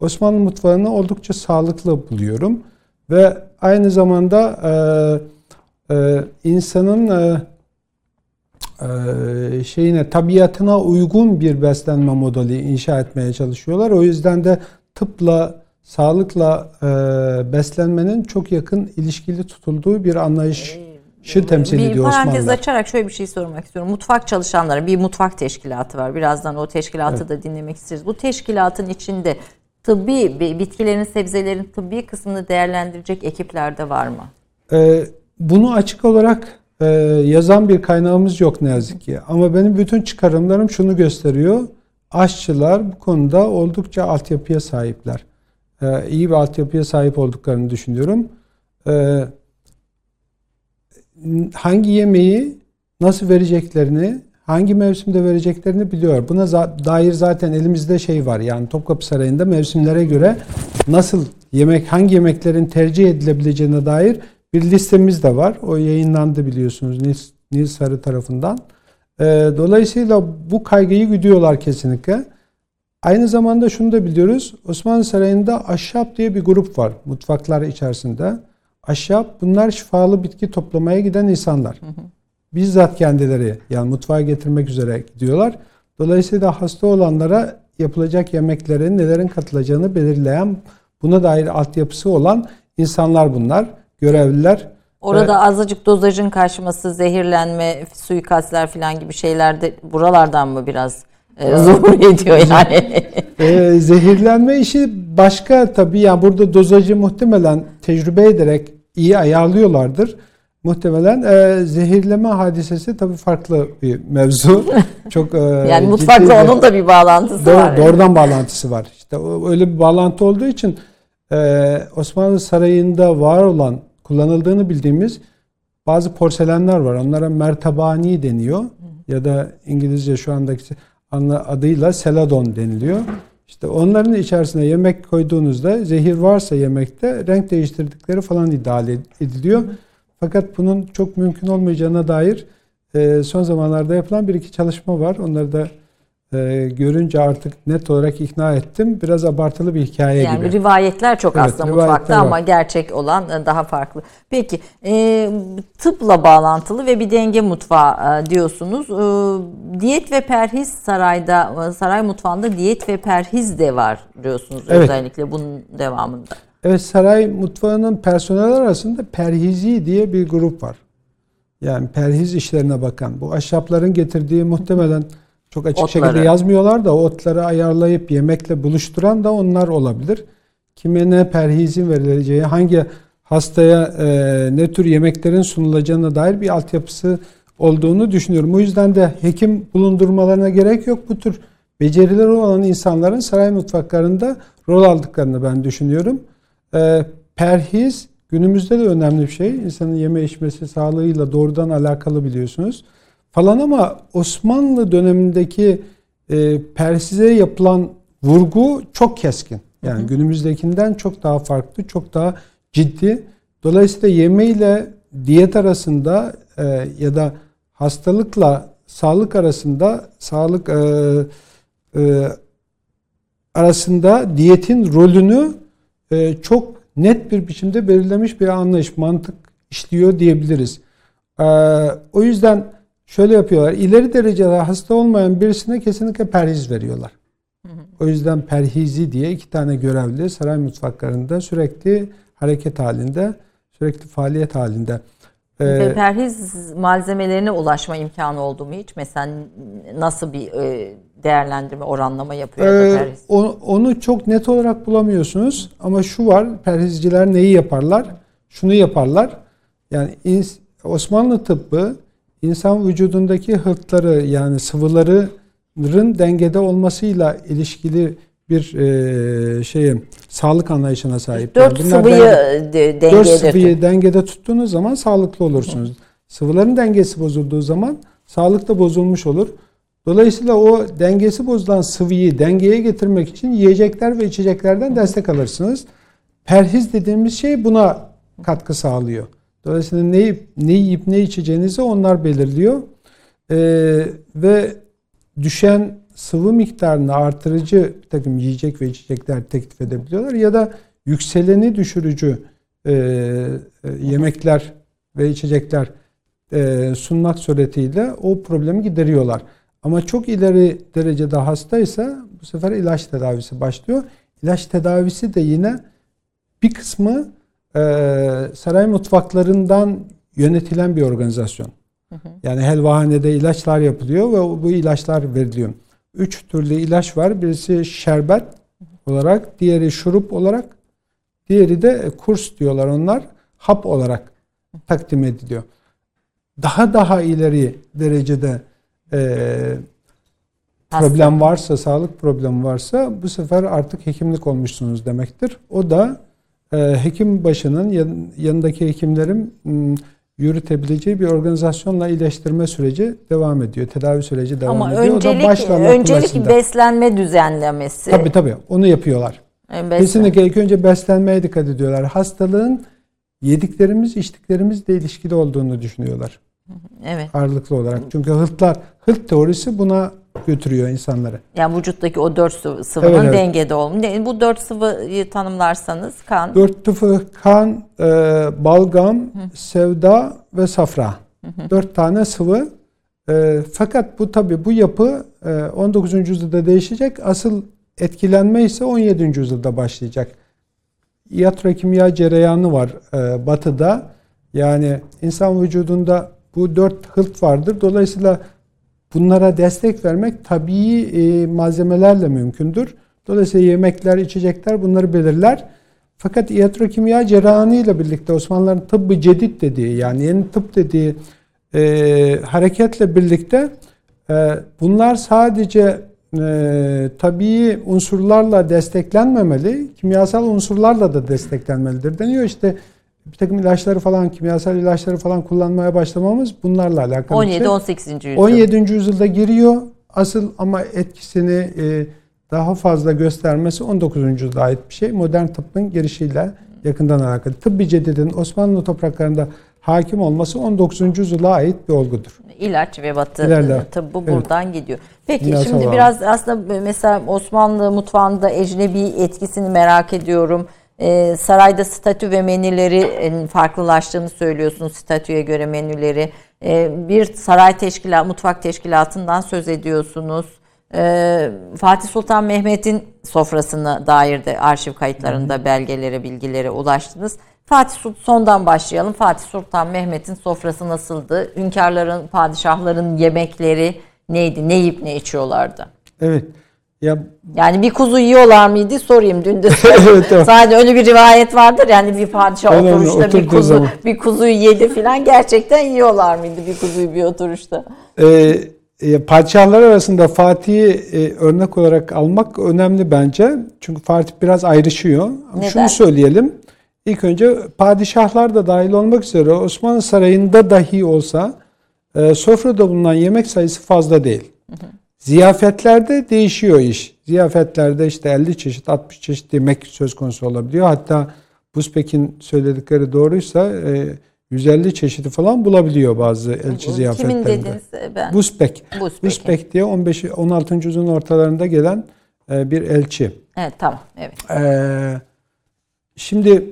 Osmanlı mutfağını oldukça sağlıklı buluyorum. Ve aynı zamanda e, e, insanın e, e, şeyine tabiatına uygun bir beslenme modeli inşa etmeye çalışıyorlar. O yüzden de tıpla, sağlıkla e, beslenmenin çok yakın ilişkili tutulduğu bir anlayış Şi temsil bir ediyor parantez Osmanlılar. açarak şöyle bir şey sormak istiyorum. Mutfak çalışanları bir mutfak teşkilatı var. Birazdan o teşkilatı da dinlemek isteriz. Bu teşkilatın içinde tıbbi bi- bitkilerin, sebzelerin tıbbi kısmını değerlendirecek ekipler de var mı? Ee, bunu açık olarak e, yazan bir kaynağımız yok ne yazık ki. Ama benim bütün çıkarımlarım şunu gösteriyor. Aşçılar bu konuda oldukça altyapıya sahipler. Ee, iyi bir altyapıya sahip olduklarını düşünüyorum. Ee, hangi yemeği nasıl vereceklerini, hangi mevsimde vereceklerini biliyor. Buna dair zaten elimizde şey var. Yani Topkapı Sarayı'nda mevsimlere göre nasıl yemek, hangi yemeklerin tercih edilebileceğine dair bir listemiz de var. O yayınlandı biliyorsunuz Nil, Sarı tarafından. Ee, dolayısıyla bu kaygıyı güdüyorlar kesinlikle. Aynı zamanda şunu da biliyoruz. Osmanlı Sarayı'nda Ahşap diye bir grup var mutfaklar içerisinde. Ahşap bunlar şifalı bitki toplamaya giden insanlar. Bizzat kendileri yani mutfağa getirmek üzere gidiyorlar. Dolayısıyla hasta olanlara yapılacak yemeklere nelerin katılacağını belirleyen buna dair altyapısı olan insanlar bunlar. Görevliler. Orada azıcık dozajın kaçması, zehirlenme, suikastler falan gibi şeyler de buralardan mı biraz e, zuhur ediyor yani? Ee, zehirlenme işi başka tabii yani burada dozajı muhtemelen tecrübe ederek iyi ayarlıyorlardır. Muhtemelen e, zehirleme hadisesi tabii farklı bir mevzu. Çok e, yani mutfakla bir- onun da bir bağlantısı Doğru- var. Doğrudan bağlantısı var. İşte öyle bir bağlantı olduğu için e, Osmanlı Sarayı'nda var olan kullanıldığını bildiğimiz bazı porselenler var. Onlara mertabani deniyor ya da İngilizce şu andaki adıyla seladon deniliyor. İşte onların içerisine yemek koyduğunuzda zehir varsa yemekte renk değiştirdikleri falan iddia ediliyor. Fakat bunun çok mümkün olmayacağına dair e, son zamanlarda yapılan bir iki çalışma var. Onları da e, görünce artık net olarak ikna ettim. Biraz abartılı bir hikaye Yani gibi. rivayetler çok Evet, aslında mutfakta var. ama gerçek olan e, daha farklı. Peki e, tıpla bağlantılı ve bir denge mutfağı e, diyorsunuz. E, diyet ve perhiz sarayda, saray mutfağında diyet ve perhiz de var diyorsunuz Evet. özellikle bunun devamında. Evet saray mutfağının personel arasında perhizi diye bir grup var. Yani perhiz işlerine bakan. Bu ahşapların getirdiği muhtemelen çok açık Otları. şekilde yazmıyorlar da otları ayarlayıp yemekle buluşturan da onlar olabilir. Kime ne perhizin verileceği, hangi hastaya e, ne tür yemeklerin sunulacağına dair bir altyapısı olduğunu düşünüyorum. O yüzden de hekim bulundurmalarına gerek yok. Bu tür becerileri olan insanların saray mutfaklarında rol aldıklarını ben düşünüyorum. E, perhiz günümüzde de önemli bir şey. İnsanın yeme içmesi sağlığıyla doğrudan alakalı biliyorsunuz. Falan ama Osmanlı dönemindeki e, perhize yapılan vurgu çok keskin. Yani günümüzdekinden çok daha farklı, çok daha ciddi. Dolayısıyla yeme ile diyet arasında e, ya da hastalıkla sağlık arasında sağlık e, e, arasında diyetin rolünü e, çok net bir biçimde belirlemiş bir anlayış, mantık işliyor diyebiliriz. E, o yüzden şöyle yapıyorlar. İleri derecede hasta olmayan birisine kesinlikle perhiz veriyorlar. O yüzden perhizi diye iki tane görevli saray mutfaklarında sürekli hareket halinde, sürekli faaliyet halinde. Ee, perhiz malzemelerine ulaşma imkanı oldu mu hiç? Mesela nasıl bir e, değerlendirme, oranlama yapıyor Ee, perhiz? o- onu çok net olarak bulamıyorsunuz ama şu var perhizciler neyi yaparlar? Şunu yaparlar. Yani ins- Osmanlı tıbbı insan vücudundaki hırtları yani sıvıların dengede olmasıyla ilişkili bir e, şeye sağlık anlayışına sahip. Dört Yani sıvıyı denge- de, Dört dengede sıvıyı dengede tuttuğunuz zaman sağlıklı olursunuz. Sıvıların dengesi bozulduğu zaman sağlık da bozulmuş olur. Dolayısıyla o dengesi bozulan sıvıyı dengeye getirmek için yiyecekler ve içeceklerden destek alırsınız. Perhiz dediğimiz şey buna katkı sağlıyor. Dolayısıyla ne, yiyip- ne yiyip ne içeceğinizi onlar belirliyor. Ee, ve düşen sıvı miktarını artırıcı bir takım yiyecek ve içecekler teklif edebiliyorlar. Ya da yükseleni düşürücü e, e, yemekler ve içecekler e, sunmak suretiyle o problemi gideriyorlar. Ama çok ileri derecede hastaysa bu sefer ilaç tedavisi başlıyor. İlaç tedavisi de yine bir kısmı e, saray mutfaklarından yönetilen bir organizasyon. Yani helvahanede ilaçlar yapılıyor ve bu ilaçlar veriliyor. Üç türlü ilaç var. Birisi şerbet olarak, diğeri şurup olarak, diğeri de kurs diyorlar onlar. Hap olarak takdim ediliyor. Daha daha ileri derecede e, problem varsa, sağlık problemi varsa bu sefer artık hekimlik olmuşsunuz demektir. O da e, hekim başının yan, yanındaki hekimlerin yürütebileceği bir organizasyonla iyileştirme süreci devam ediyor. Tedavi süreci devam Ama ediyor. öncelik, o da öncelik beslenme düzenlemesi. Tabii tabii onu yapıyorlar. Yani beslen- Kesinlikle ilk önce beslenmeye dikkat ediyorlar. Hastalığın yediklerimiz, içtiklerimizle ilişkili olduğunu düşünüyorlar Evet. ağırlıklı olarak. Çünkü hıltlar, hılt teorisi buna götürüyor insanları. Yani vücuttaki o dört sıvı- sıvının Evet, evet. dengede olması. Bu dört sıvıyı tanımlarsanız kan. Dört tıfı kan, e, balgam, sevda ve safra. Dört tane sıvı. E, fakat bu tabi bu yapı e, 19. yüzyılda değişecek. Asıl etkilenme ise 17. yüzyılda başlayacak. Iatrokimya cereyanı var e, batıda. Yani insan vücudunda bu dört hılt vardır. Dolayısıyla bunlara destek vermek tabii e, malzemelerle mümkündür. Dolayısıyla yemekler, içecekler bunları belirler. Fakat iatrokimya cerrahı ile birlikte Osmanlıların tıbbı cedid dediği yani yeni tıp dediği e, hareketle birlikte e, bunlar sadece e, tabii unsurlarla desteklenmemeli, kimyasal unsurlarla da desteklenmelidir deniyor. İşte bir takım ilaçları falan, kimyasal ilaçları falan kullanmaya başlamamız bunlarla alakalı. bir şey. 17-18. yüzyıl. 17. yüzyılda giriyor. Asıl ama etkisini e, daha fazla göstermesi 19. yüzyılda ait bir şey. Modern tıbbın girişiyle yakından alakalı. Tıbbi cedidin Osmanlı topraklarında hakim olması 19. yüzyıla ait bir olgudur. İlaç ve batı İleride. tıbbı Evet. buradan gidiyor. Peki Kimyasal şimdi olarak. biraz aslında mesela Osmanlı mutfağında ecnebi etkisini merak ediyorum. Ee, sarayda statü ve menüleri farklılaştığını söylüyorsunuz statüye göre menüleri. Ee, bir saray teşkilat, mutfak teşkilatından söz ediyorsunuz. Ee, Fatih Sultan Mehmet'in sofrasına dair de arşiv kayıtlarında belgelere, bilgilere ulaştınız. Fatih Sultan sondan başlayalım. Fatih Sultan Mehmet'in sofrası nasıldı? Hünkârların, padişahların yemekleri neydi? Ne yiyip ne içiyorlardı? Evet. Ya Yani bir kuzu yiyorlar mıydı sorayım dün de. Evet, evet. Sadece öyle bir rivayet vardır yani bir padişah Önemli, oturuşta bir kuzu zaman. bir kuzuyu yedi filan gerçekten yiyorlar mıydı bir kuzuyu bir oturuşta? e, e, padişahlar arasında Fatih'i e, örnek olarak almak önemli bence. Çünkü Fatih biraz ayrışıyor. Ama Neden? Şunu söyleyelim. İlk önce padişahlar da dahil olmak üzere Osmanlı Sarayı'nda dahi olsa e, sofrada bulunan yemek sayısı fazla değil. Ziyafetlerde değişiyor iş. Ziyafetlerde işte 50 çeşit 60 çeşit yemek söz konusu olabiliyor. Hatta Buzpek'in söyledikleri doğruysa e, 150 çeşidi falan bulabiliyor bazı elçi Kimin ziyafetlerinde. dediniz ben? Buzpek. Buzpek. Buzpek diye 15 16. yüzyılın ortalarında gelen e, bir elçi. Evet tamam evet. Ee, şimdi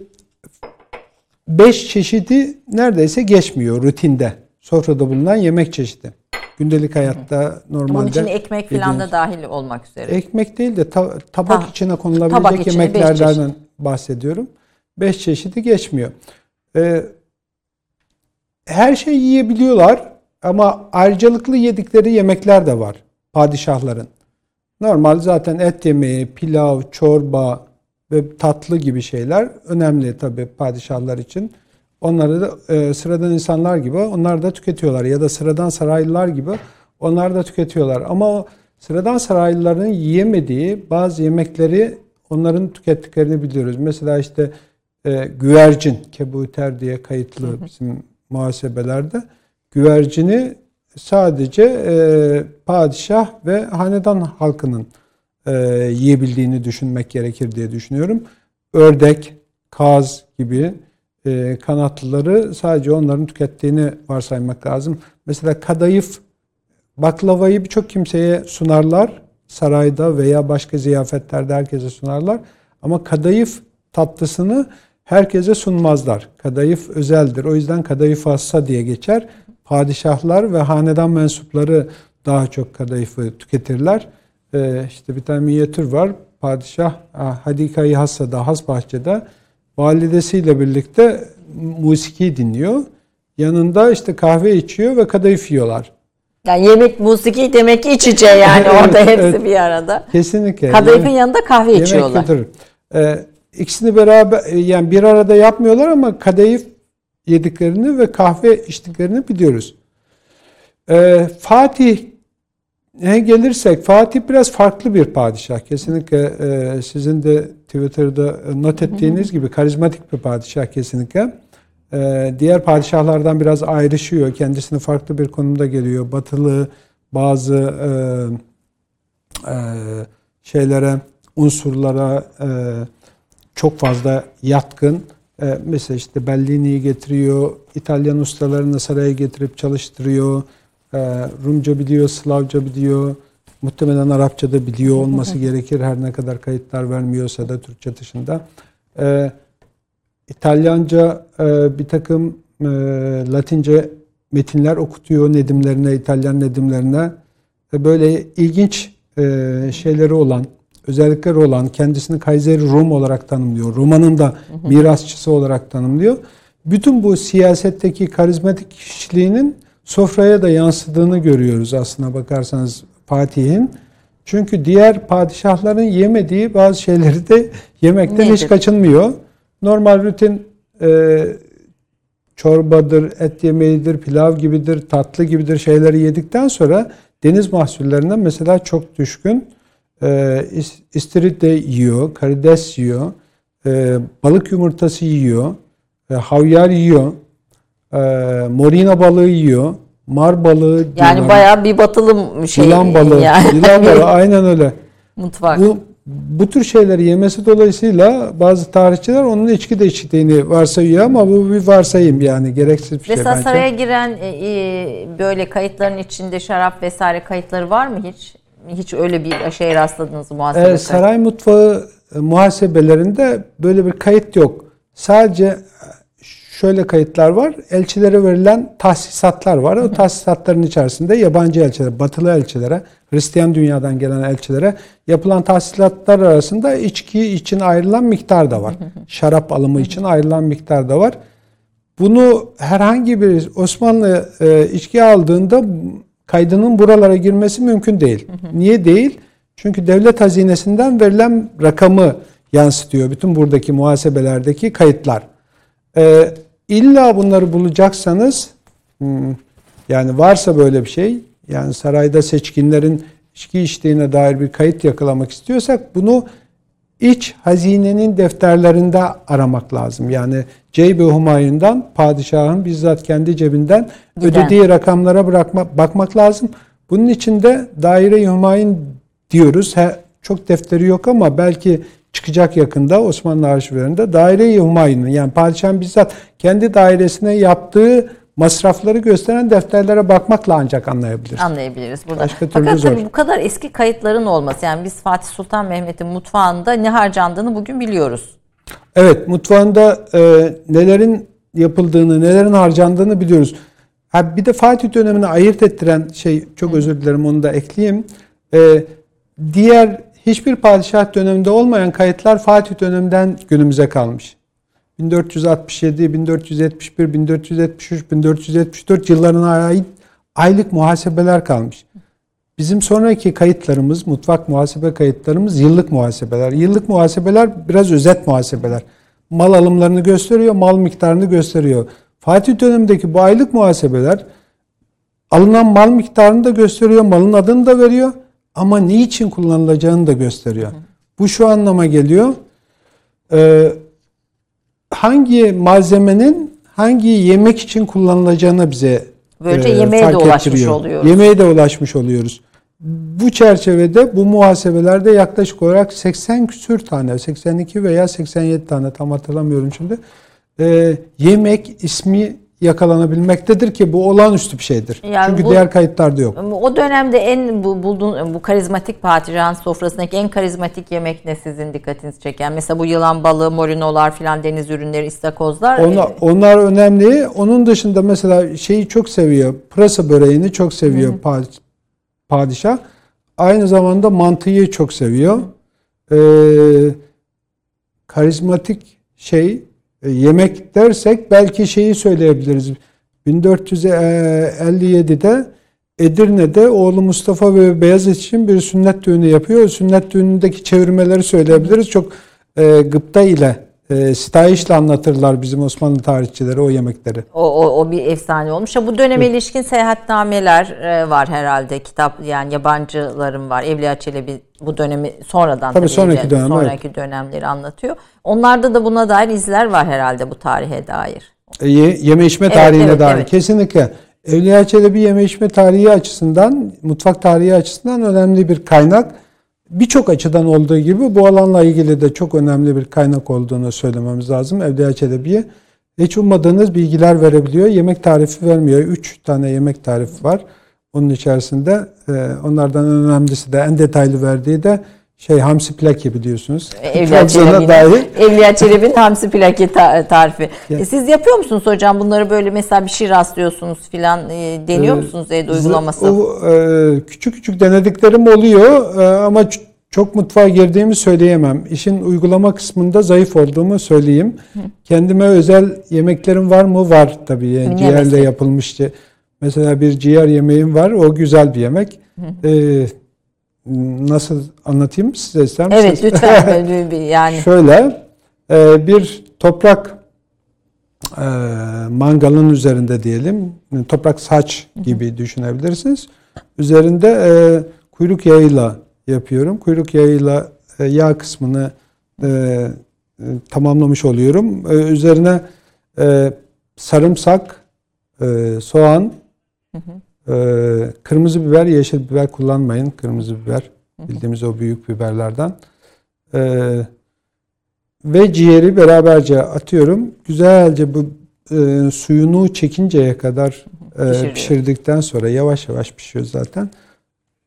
5 çeşidi neredeyse geçmiyor rutinde. Sofrada bulunan yemek çeşidi. Gündelik hayatta normalde Bunun için ekmek filan da dahil olmak üzere. ekmek değil de ta- tabak Ta- içine konulabilecek tabak içine beş yemeklerden bahsediyorum. 5 çeşidi geçmiyor. Ee, her şey yiyebiliyorlar ama ayrıcalıklı yedikleri yemekler de var padişahların. Normal zaten et yemeği, pilav, çorba ve tatlı gibi şeyler önemli tabii padişahlar için. Onları da e, sıradan insanlar gibi onlar da tüketiyorlar ya da sıradan saraylılar gibi onlar da tüketiyorlar. Ama o sıradan saraylıların yiyemediği bazı yemekleri onların tükettiklerini biliyoruz. Mesela işte e, güvercin, kebuter diye kayıtlı bizim muhasebelerde. Güvercini sadece e, padişah ve hanedan halkının e, yiyebildiğini düşünmek gerekir diye düşünüyorum. Ördek, kaz gibi e, kanatlıları sadece onların tükettiğini varsaymak lazım. Mesela kadayıf, baklavayı birçok kimseye sunarlar. Sarayda veya başka ziyafetlerde herkese sunarlar. Ama kadayıf tatlısını herkese sunmazlar. Kadayıf özeldir. O yüzden kadayıf hassa diye geçer. Padişahlar ve hanedan mensupları daha çok kadayıfı tüketirler. Ee, işte bir tane minyatür var. Padişah ah, Hadika-i Hassa'da, Has Bahçe'de validesiyle birlikte musiki dinliyor. yanında işte kahve içiyor ve kadayıf yiyorlar. Yani yemek, musiki demek ki iç içe yani orada hepsi evet. bir arada. Kesinlikle. Kadayıfın yani, yanında kahve yemek içiyorlar. Götürür. Ee, ikisini beraber yani bir arada yapmıyorlar ama kadayıf yediklerini ve kahve içtiklerini biliyoruz. Ee, Fatih ne gelirsek Fatih biraz farklı bir padişah. Kesinlikle e, sizin de Twitter'da not ettiğiniz gibi karizmatik bir padişah kesinlikle. E, diğer padişahlardan biraz ayrışıyor. Kendisini farklı bir konumda geliyor. Batılı bazı e, e, şeylere, unsurlara e, çok fazla yatkın. E, mesela işte Bellini'yi getiriyor, İtalyan ustalarını saraya getirip çalıştırıyor Rumca biliyor, Slavca biliyor. Muhtemelen Arapça da biliyor olması gerekir. Her ne kadar kayıtlar vermiyorsa da Türkçe dışında. Ee, İtalyanca e, bir takım e, Latince metinler okutuyor Nedimlerine, İtalyan Nedimlerine. Böyle ilginç e, şeyleri olan, özellikleri olan, kendisini Kayseri Rum olarak tanımlıyor. Roma'nın da mirasçısı olarak tanımlıyor. Bütün bu siyasetteki karizmatik kişiliğinin sofraya da yansıdığını görüyoruz aslına bakarsanız Fatih'in. Çünkü diğer padişahların yemediği bazı şeyleri de yemekten Nedir? hiç kaçınmıyor. Normal rutin e, çorbadır, et yemeğidir, pilav gibidir, tatlı gibidir şeyleri yedikten sonra deniz mahsullerinden mesela çok düşkün. E, istiridye yiyor, karides yiyor, e, balık yumurtası yiyor, e, havyar yiyor e, morina balığı yiyor. Mar balığı Yani diyorlar. bayağı bir batılı şey. Yılan balığı. Yani. Yılan balığı aynen öyle. Mutfak. Bu, bu tür şeyleri yemesi dolayısıyla bazı tarihçiler onun içki de içtiğini varsayıyor ama bu bir varsayım yani gereksiz bir Mesela şey bence. saraya giren e, e, böyle kayıtların içinde şarap vesaire kayıtları var mı hiç? Hiç öyle bir şey rastladınız muhasebe e, Saray mutfağı e, muhasebelerinde böyle bir kayıt yok. Sadece şöyle kayıtlar var. Elçilere verilen tahsisatlar var. O tahsisatların içerisinde yabancı elçilere, batılı elçilere, Hristiyan dünyadan gelen elçilere yapılan tahsisatlar arasında içki için ayrılan miktar da var. Şarap alımı için ayrılan miktar da var. Bunu herhangi bir Osmanlı e, içki aldığında kaydının buralara girmesi mümkün değil. Niye değil? Çünkü devlet hazinesinden verilen rakamı yansıtıyor bütün buradaki muhasebelerdeki kayıtlar. Ee, İlla bunları bulacaksanız hmm, yani varsa böyle bir şey yani sarayda seçkinlerin içki içtiğine dair bir kayıt yakalamak istiyorsak bunu iç hazinenin defterlerinde aramak lazım. Yani Ceybe Humayun'dan padişahın bizzat kendi cebinden Giden. ödediği rakamlara bırakma, bakmak lazım. Bunun için de daire-i Humayun diyoruz. He, çok defteri yok ama belki çıkacak yakında Osmanlı arşivlerinde daire-i Humayun'un yani padişahın bizzat kendi dairesine yaptığı masrafları gösteren defterlere bakmakla ancak anlayabiliriz. Anlayabiliriz burada. Başka türlü Fakat zor. tabii bu kadar eski kayıtların olması yani biz Fatih Sultan Mehmet'in mutfağında ne harcandığını bugün biliyoruz. Evet mutfağında e, nelerin yapıldığını, nelerin harcandığını biliyoruz. Ha, bir de Fatih dönemini ayırt ettiren şey çok özür dilerim onu da ekleyeyim. E, diğer hiçbir padişah döneminde olmayan kayıtlar Fatih döneminden günümüze kalmış. 1467, 1471, 1473, 1474 yıllarına ait aylık muhasebeler kalmış. Bizim sonraki kayıtlarımız, mutfak muhasebe kayıtlarımız yıllık muhasebeler. Yıllık muhasebeler biraz özet muhasebeler. Mal alımlarını gösteriyor, mal miktarını gösteriyor. Fatih dönemindeki bu aylık muhasebeler alınan mal miktarını da gösteriyor, malın adını da veriyor ama niçin kullanılacağını da gösteriyor. Bu şu anlama geliyor. Ee, hangi malzemenin hangi yemek için kullanılacağını bize Böylece e, yemeğe fark de ulaşmış ettiriyor. oluyoruz. Yemeğe de ulaşmış oluyoruz. Bu çerçevede bu muhasebelerde yaklaşık olarak 80 küsür tane, 82 veya 87 tane tam hatırlamıyorum şimdi. E, yemek ismi yakalanabilmektedir ki bu olağanüstü bir şeydir. Yani Çünkü bu, diğer kayıtlarda yok. O dönemde en bu, bulduğun bu karizmatik padişahın sofrasındaki en karizmatik yemek ne sizin dikkatinizi çeken? Mesela bu yılan balığı, morinolar filan deniz ürünleri, istakozlar. Onlar, onlar önemli. Onun dışında mesela şeyi çok seviyor. Pırasa böreğini çok seviyor Hı. padişah. Aynı zamanda mantıyı çok seviyor. Ee, karizmatik şey e, yemek dersek belki şeyi söyleyebiliriz. 1457'de Edirne'de oğlu Mustafa ve Beyazıt için bir sünnet düğünü yapıyor. Sünnet düğünündeki çevirmeleri söyleyebiliriz. Çok e, gıpta ile e, sitayişle anlatırlar bizim Osmanlı tarihçileri o yemekleri. O, o, o bir efsane olmuş. Bu döneme evet. ilişkin seyahatnameler e, var herhalde. Kitap yani yabancıların var. Evliya Çelebi bu dönemi sonradan tabii, tabii sonraki, dönem, sonraki evet. dönemleri anlatıyor. Onlarda da buna dair izler var herhalde bu tarihe dair. E, ye, yeme içme evet, tarihine evet, dair evet. kesinlikle. Evliya Çelebi yeme içme tarihi açısından, mutfak tarihi açısından önemli bir kaynak. Birçok açıdan olduğu gibi bu alanla ilgili de çok önemli bir kaynak olduğunu söylememiz lazım. Evliya Çelebi'ye hiç ummadığınız bilgiler verebiliyor. Yemek tarifi vermiyor. Üç tane yemek tarifi var. Onun içerisinde e, onlardan önemlisi de en detaylı verdiği de şey hamsi plaki biliyorsunuz. Evliya Çelebi'nin, Evliya Çelebi'nin hamsi plaki tarifi. Yani. E, siz yapıyor musunuz hocam bunları böyle mesela bir şey rastlıyorsunuz filan e, deniyor ee, musunuz evde uygulaması? O, e, küçük küçük denediklerim oluyor e, ama çok mutfağa girdiğimi söyleyemem. İşin uygulama kısmında zayıf olduğumu söyleyeyim. Hı. Kendime özel yemeklerim var mı? Var tabii. Yani ciğerle yapılmıştı. Mesela bir ciğer yemeğim var. O güzel bir yemek. Hı. Ee, nasıl anlatayım size ister misiniz? Evet lütfen. yani. Şöyle e, bir toprak e, mangalın üzerinde diyelim. Toprak saç gibi düşünebilirsiniz. Üzerinde e, kuyruk yağıyla yapıyorum. Kuyruk yağıyla yağ kısmını tamamlamış oluyorum. Üzerine sarımsak, soğan, hı hı. E, kırmızı biber, yeşil biber kullanmayın. Kırmızı biber bildiğimiz o büyük biberlerden. E, ve ciğeri beraberce atıyorum. Güzelce bu e, suyunu çekinceye kadar e, pişirdikten sonra yavaş yavaş pişiyor zaten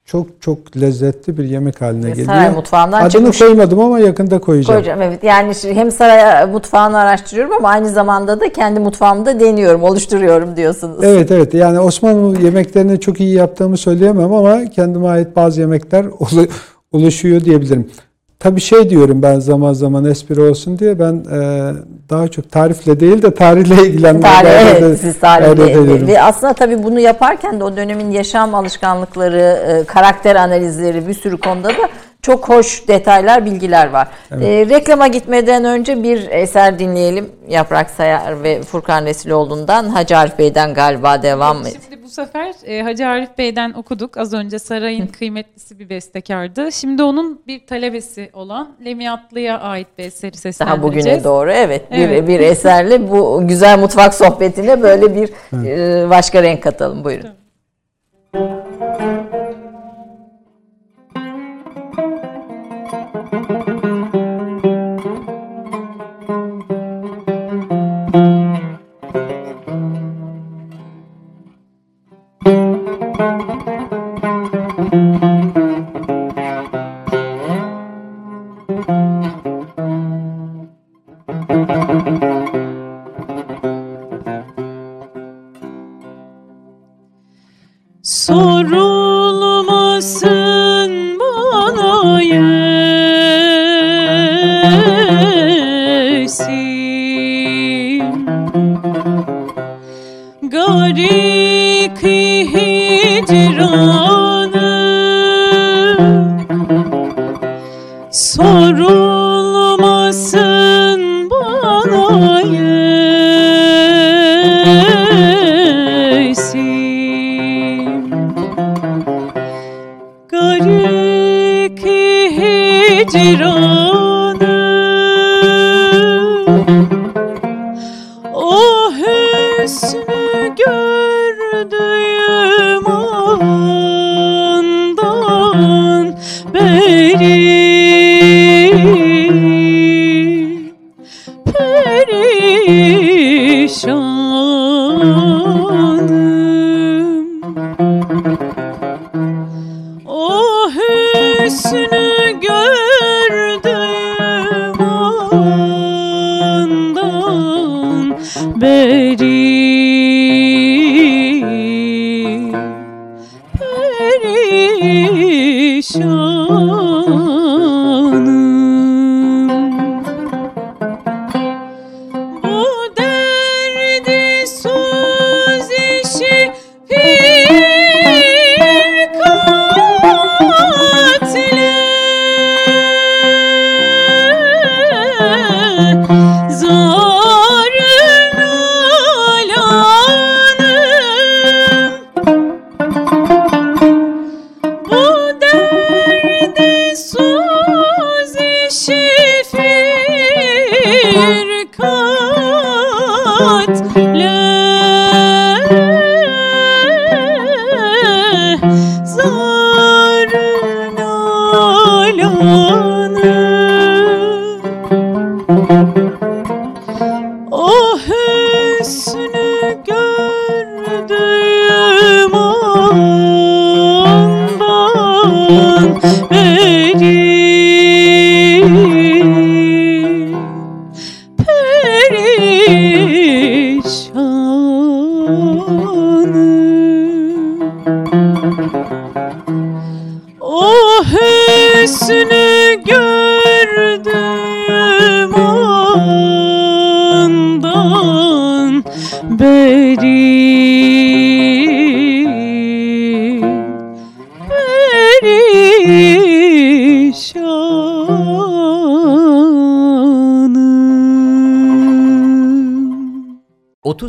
çok çok lezzetli bir yemek haline geliyor. Saray mutfağından Adını çıkmış. koymadım ama yakında koyacağım. Koyacağım evet. Yani hem saray mutfağını araştırıyorum ama aynı zamanda da kendi mutfağımda deniyorum, oluşturuyorum diyorsunuz. Evet evet. Yani Osmanlı yemeklerini çok iyi yaptığımı söyleyemem ama kendime ait bazı yemekler oluşuyor diyebilirim. Tabii şey diyorum ben zaman zaman espri olsun diye ben e, daha çok tarifle değil de tarihle ilgilenmeye Tarih, evet, siz tarihle. Ve aslında tabii bunu yaparken de o dönemin yaşam alışkanlıkları, e, karakter analizleri bir sürü konuda da çok hoş detaylar, bilgiler var. Evet. E, reklama gitmeden önce bir eser dinleyelim. Yaprak Sayar ve Furkan Resiloğlu'ndan. Hacı Arif Bey'den galiba devam evet, Şimdi bu sefer e, Hacı Arif Bey'den okuduk. Az önce Saray'ın kıymetlisi bir bestekardı. Şimdi onun bir talebesi olan Lemiyatlı'ya ait bir eseri seslendireceğiz. Daha bugüne doğru evet. evet. Bir, bir eserle bu güzel mutfak sohbetine böyle bir e, başka renk katalım. Buyurun. Tamam.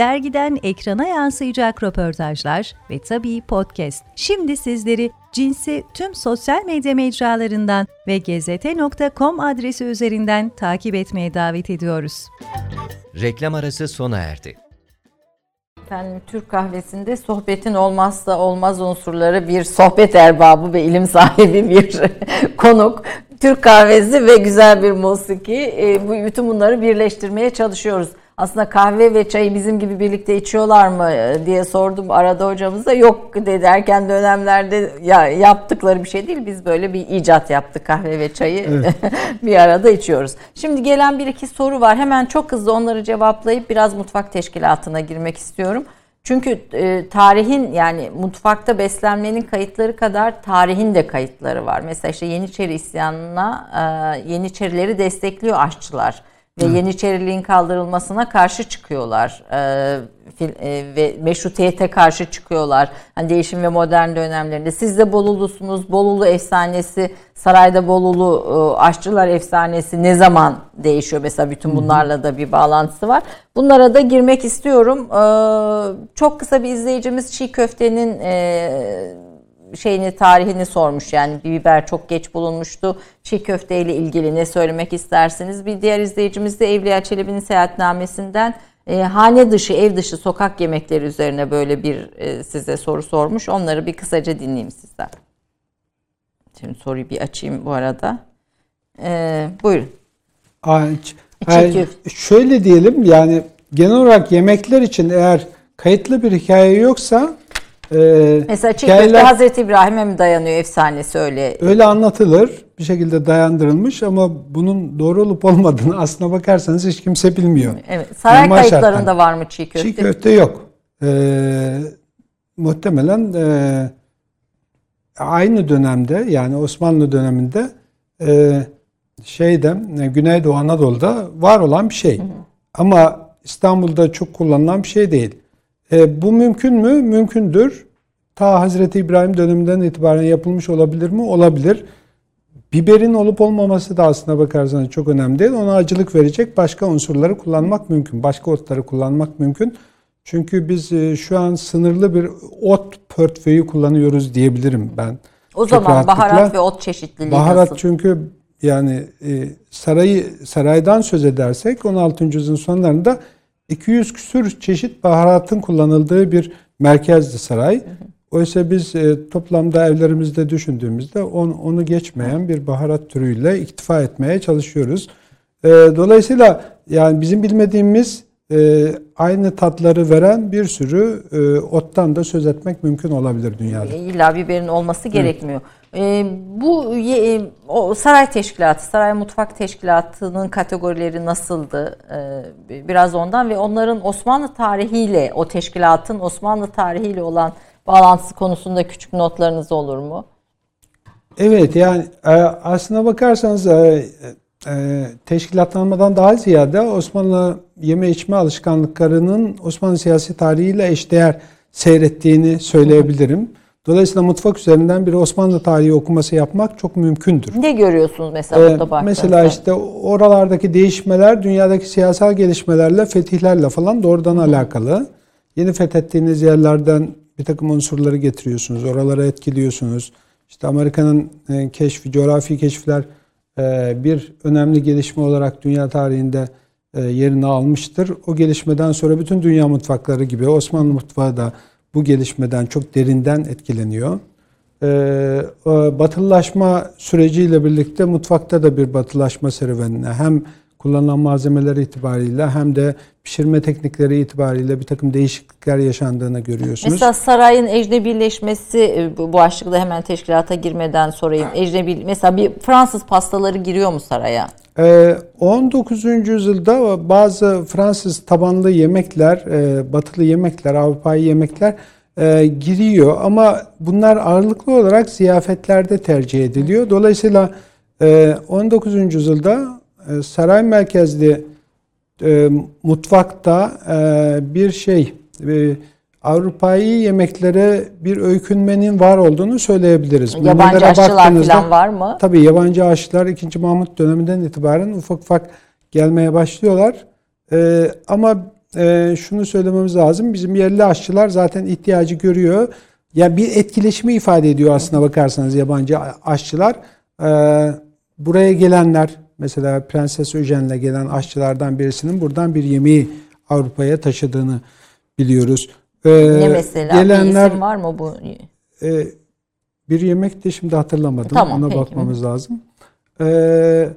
dergiden ekrana yansıyacak röportajlar ve tabii podcast. Şimdi sizleri Cins'i tüm sosyal medya mecralarından ve gezete.com adresi üzerinden takip etmeye davet ediyoruz. Reklam arası sona erdi. Efendim Türk kahvesinde sohbetin olmazsa olmaz unsurları bir sohbet erbabı ve ilim sahibi bir konuk. Türk kahvesi ve güzel bir musiki. E, bu bütün bunları birleştirmeye çalışıyoruz. Aslında kahve ve çayı bizim gibi birlikte içiyorlar mı e, diye sordum arada hocamıza. Yok dedi erken dönemlerde ya yaptıkları bir şey değil. Biz böyle bir icat yaptık kahve ve çayı evet. bir arada içiyoruz. Şimdi gelen bir iki soru var. Hemen çok hızlı onları cevaplayıp biraz mutfak teşkilatına girmek istiyorum. Çünkü e, tarihin yani mutfakta beslenmenin kayıtları kadar tarihin de kayıtları var. Mesela işte Yeniçeri isyanına e, Yeniçerileri destekliyor aşçılar ve Hı. Yeniçeriliğin kaldırılmasına karşı çıkıyorlar e, e, ve meşrutiyete karşı çıkıyorlar. Hani değişim ve modern dönemlerinde. Siz de Bolulusunuz. Bolulu efsanesi, sarayda Bolulu e, aşçılar efsanesi ne zaman değişiyor? Mesela bütün bunlarla da bir bağlantısı var. Bunlara da girmek istiyorum. E, çok kısa bir izleyicimiz çiğ köftenin e, şeyini tarihini sormuş yani bir biber çok geç bulunmuştu. Çiğ köfte ile ilgili ne söylemek istersiniz? Bir diğer izleyicimiz de Evliya Çelebi'nin seyahatnamesinden e, hane dışı, ev dışı sokak yemekleri üzerine böyle bir e, size soru sormuş. Onları bir kısaca dinleyeyim sizden. Şimdi soruyu bir açayım bu arada. E, buyurun. Aç. Yani şöyle diyelim yani genel olarak yemekler için eğer kayıtlı bir hikaye yoksa ee, Mesela çiğ köfte Hazreti İbrahim'e mi dayanıyor efsanesi öyle? Öyle anlatılır. Bir şekilde dayandırılmış ama bunun doğru olup olmadığını aslına bakarsanız hiç kimse bilmiyor. Evet. Saray Normal kayıtlarında şarttan. var mı çiğ köfte? Çiğ köfte yok. Ee, muhtemelen e, aynı dönemde yani Osmanlı döneminde e, şeyde e, Güneydoğu Anadolu'da var olan bir şey. Hı hı. Ama İstanbul'da çok kullanılan bir şey değil. E, bu mümkün mü? Mümkündür. Ta Hazreti İbrahim döneminden itibaren yapılmış olabilir mi? Olabilir. Biberin olup olmaması da aslına bakarsanız çok önemli değil. Ona acılık verecek başka unsurları kullanmak mümkün. Başka otları kullanmak mümkün. Çünkü biz e, şu an sınırlı bir ot portföyü kullanıyoruz diyebilirim ben. O çok zaman rahatlıkla. baharat ve ot çeşitliliği Baharat nasıl? çünkü yani e, sarayı saraydan söz edersek 16. yüzyılın sonlarında 200 küsür çeşit baharatın kullanıldığı bir merkezdi saray. Oysa biz e, toplamda evlerimizde düşündüğümüzde on, onu geçmeyen bir baharat türüyle iktifa etmeye çalışıyoruz. E, dolayısıyla yani bizim bilmediğimiz e, aynı tatları veren bir sürü e, ottan da söz etmek mümkün olabilir dünyada. İlla biberin olması gerekmiyor. Evet. E, bu e, o saray teşkilatı, saray mutfak teşkilatının kategorileri nasıldı? E, biraz ondan ve onların Osmanlı tarihiyle, o teşkilatın Osmanlı tarihiyle olan bağlantısı konusunda küçük notlarınız olur mu? Evet yani e, aslına bakarsanız e, e, teşkilatlanmadan daha ziyade Osmanlı yeme içme alışkanlıklarının Osmanlı siyasi tarihiyle eşdeğer seyrettiğini söyleyebilirim. Dolayısıyla mutfak üzerinden bir Osmanlı tarihi okuması yapmak çok mümkündür. Ne görüyorsunuz mesela ee, burada Mesela işte oralardaki değişmeler dünyadaki siyasal gelişmelerle, fetihlerle falan doğrudan Hı. alakalı. Yeni fethettiğiniz yerlerden bir takım unsurları getiriyorsunuz, oralara etkiliyorsunuz. İşte Amerika'nın e, keşfi, coğrafi keşifler e, bir önemli gelişme olarak dünya tarihinde e, yerini almıştır. O gelişmeden sonra bütün dünya mutfakları gibi Osmanlı mutfağı da bu gelişmeden çok derinden etkileniyor. Ee, batılılaşma süreciyle birlikte mutfakta da bir batılaşma serüvenine hem kullanılan malzemeler itibariyle hem de pişirme teknikleri itibariyle bir takım değişiklikler yaşandığını görüyorsunuz. Mesela sarayın ecnebileşmesi e, bu başlıkta hemen teşkilata girmeden sorayım. Ecnebi mesela bir Fransız pastaları giriyor mu saraya? 19. Ee, yüzyılda bazı Fransız tabanlı yemekler, e, batılı yemekler, Avrupa'yı yemekler e, giriyor ama bunlar ağırlıklı olarak ziyafetlerde tercih ediliyor. Dolayısıyla e, 19. yüzyılda e, saray merkezli e, mutfakta e, bir şey e, Avrupa'yı yemeklere bir öykünmenin var olduğunu söyleyebiliriz. Yabancı aşçılar falan var mı? Tabii yabancı aşçılar 2. Mahmut döneminden itibaren ufak ufak gelmeye başlıyorlar. Ee, ama e, şunu söylememiz lazım. Bizim yerli aşçılar zaten ihtiyacı görüyor. Ya bir etkileşimi ifade ediyor aslına bakarsanız yabancı aşçılar. Ee, buraya gelenler mesela Prenses Öjen'le gelen aşçılardan birisinin buradan bir yemeği Avrupa'ya taşıdığını biliyoruz. Ee, ne mesela? Bir isim var mı bu? e, bir yemek de şimdi hatırlamadım. Tamam, Ona peki. bakmamız lazım. Ee,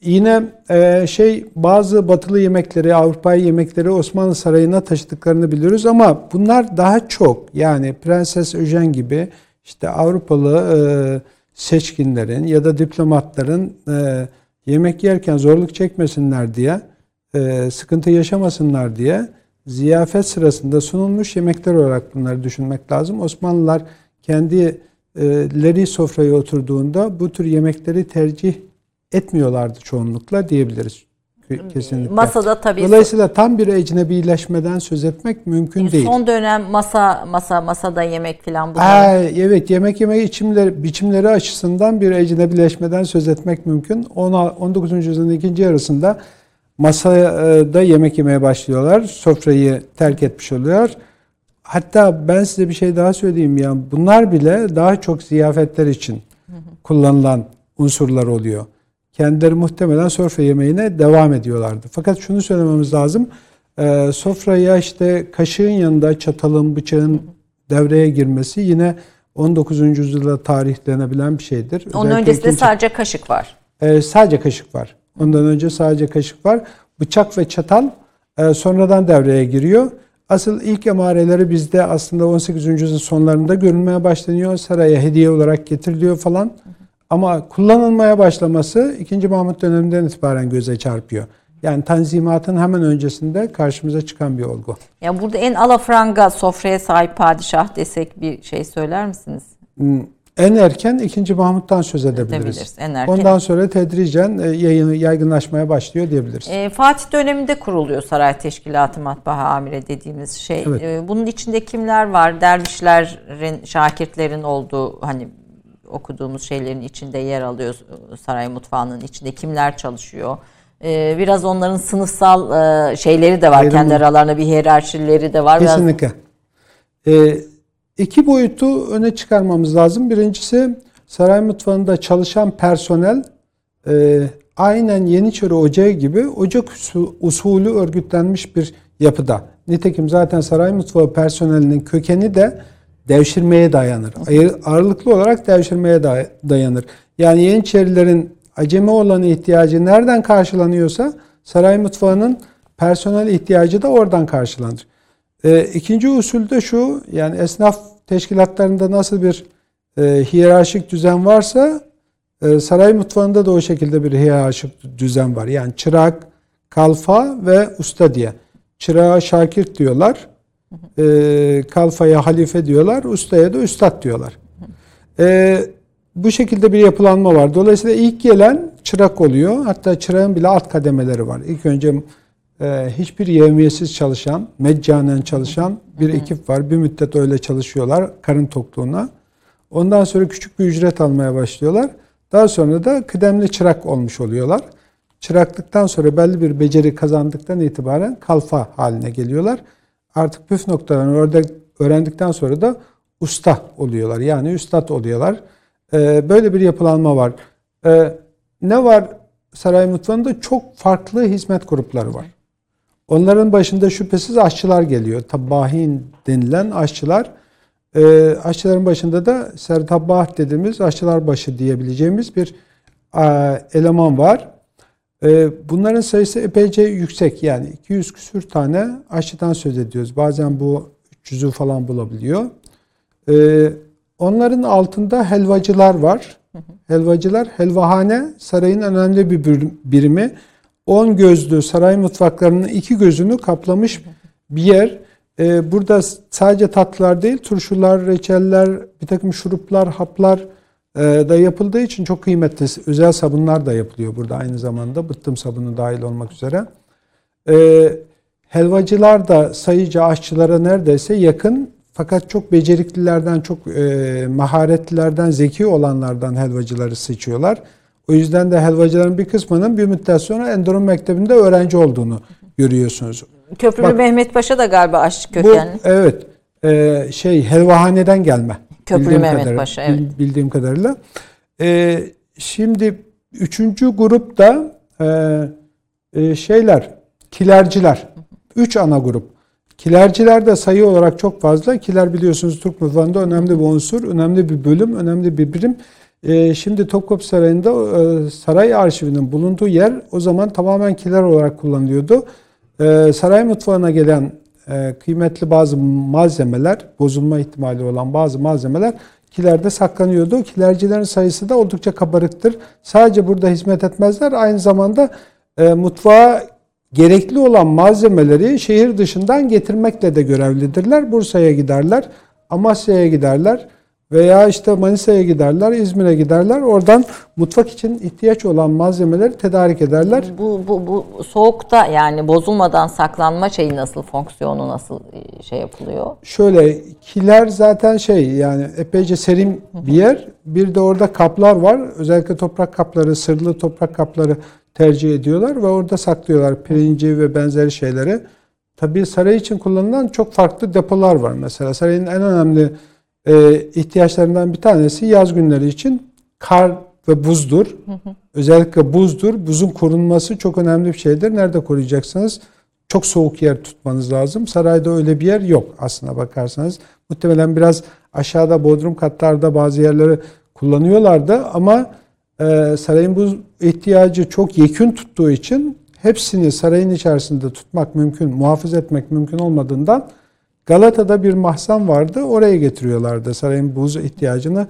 yine e, şey bazı batılı yemekleri, Avrupa yemekleri Osmanlı Sarayı'na taşıdıklarını biliyoruz ama bunlar daha çok yani Prenses Öjen gibi işte Avrupalı e, seçkinlerin ya da diplomatların e, yemek yerken zorluk çekmesinler diye, e, sıkıntı yaşamasınlar diye ziyafet sırasında sunulmuş yemekler olarak bunları düşünmek lazım. Osmanlılar kendileri sofraya oturduğunda bu tür yemekleri tercih etmiyorlardı çoğunlukla diyebiliriz. Kesinlikle. Masada tabii Dolayısıyla tam bir ecnebileşmeden söz etmek mümkün değil. son dönem masa masa masada yemek falan bunlar. Aa, evet yemek yeme içimleri, biçimleri açısından bir ecnebileşmeden söz etmek mümkün. 10 19. yüzyılın ikinci yarısında masada yemek yemeye başlıyorlar. Sofrayı terk etmiş oluyor. Hatta ben size bir şey daha söyleyeyim ya. Bunlar bile daha çok ziyafetler için kullanılan unsurlar oluyor. Kendileri muhtemelen sofra yemeğine devam ediyorlardı. Fakat şunu söylememiz lazım. Ee, sofraya işte kaşığın yanında çatalın, bıçağın devreye girmesi yine 19. yüzyılda tarihlenebilen bir şeydir. Onun Özellikle öncesinde ikinci- sadece kaşık var. ee, sadece kaşık var. Ondan önce sadece kaşık var. Bıçak ve çatal e, sonradan devreye giriyor. Asıl ilk emareleri bizde aslında 18. yüzyılın sonlarında görülmeye başlanıyor. Saraya hediye olarak getiriliyor falan. Ama kullanılmaya başlaması 2. Mahmut döneminden itibaren göze çarpıyor. Yani tanzimatın hemen öncesinde karşımıza çıkan bir olgu. Ya burada en alafranga sofraya sahip padişah desek bir şey söyler misiniz? En erken 2. Mahmut'tan söz edebiliriz. Edebiliriz, en erken. Ondan sonra tedricen e, yayın, yaygınlaşmaya başlıyor diyebiliriz. Ee, Fatih döneminde kuruluyor Saray Teşkilatı Matbaa Amire dediğimiz şey. Evet. Ee, bunun içinde kimler var? Dervişlerin, şakirtlerin olduğu hani okuduğumuz şeylerin içinde yer alıyor saray mutfağının içinde kimler çalışıyor? Ee, biraz onların sınıfsal e, şeyleri de var. Ayrımı. Kendi aralarında bir hiyerarşileri de var. Biraz- Kesinlikle. Ee, iki boyutu öne çıkarmamız lazım. Birincisi saray mutfağında çalışan personel e, aynen Yeniçeri Ocağı gibi ocak usu- usulü örgütlenmiş bir yapıda. Nitekim zaten saray mutfağı personelinin kökeni de devşirmeye dayanır. Ağırlıklı olarak devşirmeye day- dayanır. Yani Yeniçerilerin acemi olan ihtiyacı nereden karşılanıyorsa saray mutfağının personel ihtiyacı da oradan karşılanır. E, ikinci usul de şu, yani esnaf teşkilatlarında nasıl bir e, hiyerarşik düzen varsa e, saray mutfağında da o şekilde bir hiyerarşik düzen var. Yani çırak, kalfa ve usta diye. Çırağa şakir diyorlar, e, kalfaya halife diyorlar, ustaya da üstad diyorlar. E, bu şekilde bir yapılanma var. Dolayısıyla ilk gelen çırak oluyor. Hatta çırağın bile alt kademeleri var. İlk önce e, hiçbir yevmiyesiz çalışan, meccanen çalışan bir ekip var. Bir müddet öyle çalışıyorlar karın tokluğuna. Ondan sonra küçük bir ücret almaya başlıyorlar. Daha sonra da kıdemli çırak olmuş oluyorlar. Çıraklıktan sonra belli bir beceri kazandıktan itibaren kalfa haline geliyorlar. Artık püf noktalarını öğrendikten sonra da usta oluyorlar. Yani üstad oluyorlar. Ee, böyle bir yapılanma var. Ee, ne var saray mutfağında? Çok farklı hizmet grupları var. Onların başında şüphesiz aşçılar geliyor. Tabbahin denilen aşçılar. Ee, aşçıların başında da sertabbah dediğimiz aşçılar başı diyebileceğimiz bir e, eleman var. Ee, bunların sayısı epeyce yüksek. Yani 200 küsür tane aşçıdan söz ediyoruz. Bazen bu 300'ü falan bulabiliyor. Ee, onların altında helvacılar var. Helvacılar, helvahane sarayın önemli bir bir- birimi. 10 gözlü saray mutfaklarının iki gözünü kaplamış bir yer. e, burada sadece tatlılar değil, turşular, reçeller, bir takım şuruplar, haplar da yapıldığı için çok kıymetli. Özel sabunlar da yapılıyor burada aynı zamanda. Bıttım sabunu dahil olmak üzere. E, helvacılar da sayıca aşçılara neredeyse yakın. Fakat çok beceriklilerden, çok e, maharetlilerden, zeki olanlardan helvacıları seçiyorlar. O yüzden de helvacıların bir kısmının bir müddet sonra Endoron Mektebi'nde öğrenci olduğunu görüyorsunuz. Köprülü Bak, Mehmet Paşa da galiba aşçı kökenli. Bu, evet. E, şey helvahaneden gelme. Köprülü Mehmet kadarıyla, Paşa evet. Bildiğim kadarıyla. E, şimdi üçüncü grupta e, e, şeyler, kilerciler. Üç ana grup. Kilerciler de sayı olarak çok fazla. Kiler biliyorsunuz Türk mutfağında önemli bir unsur, önemli bir bölüm, önemli bir birim. Ee, şimdi Topkapı Sarayı'nda e, saray arşivinin bulunduğu yer o zaman tamamen kiler olarak kullanılıyordu. Ee, saray mutfağına gelen kıymetli bazı malzemeler, bozulma ihtimali olan bazı malzemeler kilerde saklanıyordu. Kilercilerin sayısı da oldukça kabarıktır. Sadece burada hizmet etmezler. Aynı zamanda e, mutfağa gerekli olan malzemeleri şehir dışından getirmekle de görevlidirler. Bursa'ya giderler, Amasya'ya giderler veya işte Manisa'ya giderler, İzmir'e giderler. Oradan mutfak için ihtiyaç olan malzemeleri tedarik ederler. Bu, bu, bu soğukta yani bozulmadan saklanma şeyi nasıl, fonksiyonu nasıl e, şey yapılıyor? Şöyle kiler zaten şey yani epeyce serin bir yer. Bir de orada kaplar var. Özellikle toprak kapları, sırlı toprak kapları tercih ediyorlar ve orada saklıyorlar pirinci ve benzeri şeyleri. Tabii saray için kullanılan çok farklı depolar var. Mesela sarayın en önemli e, ihtiyaçlarından bir tanesi yaz günleri için kar ve buzdur. Özellikle buzdur. Buzun korunması çok önemli bir şeydir. Nerede koruyacaksınız? Çok soğuk yer tutmanız lazım. Sarayda öyle bir yer yok aslına bakarsanız. Muhtemelen biraz aşağıda bodrum katlarda bazı yerleri kullanıyorlardı ama e, sarayın bu ihtiyacı çok yekün tuttuğu için hepsini sarayın içerisinde tutmak mümkün, muhafaza etmek mümkün olmadığından Galata'da bir mahzen vardı. Oraya getiriyorlardı. Sarayın buz ihtiyacını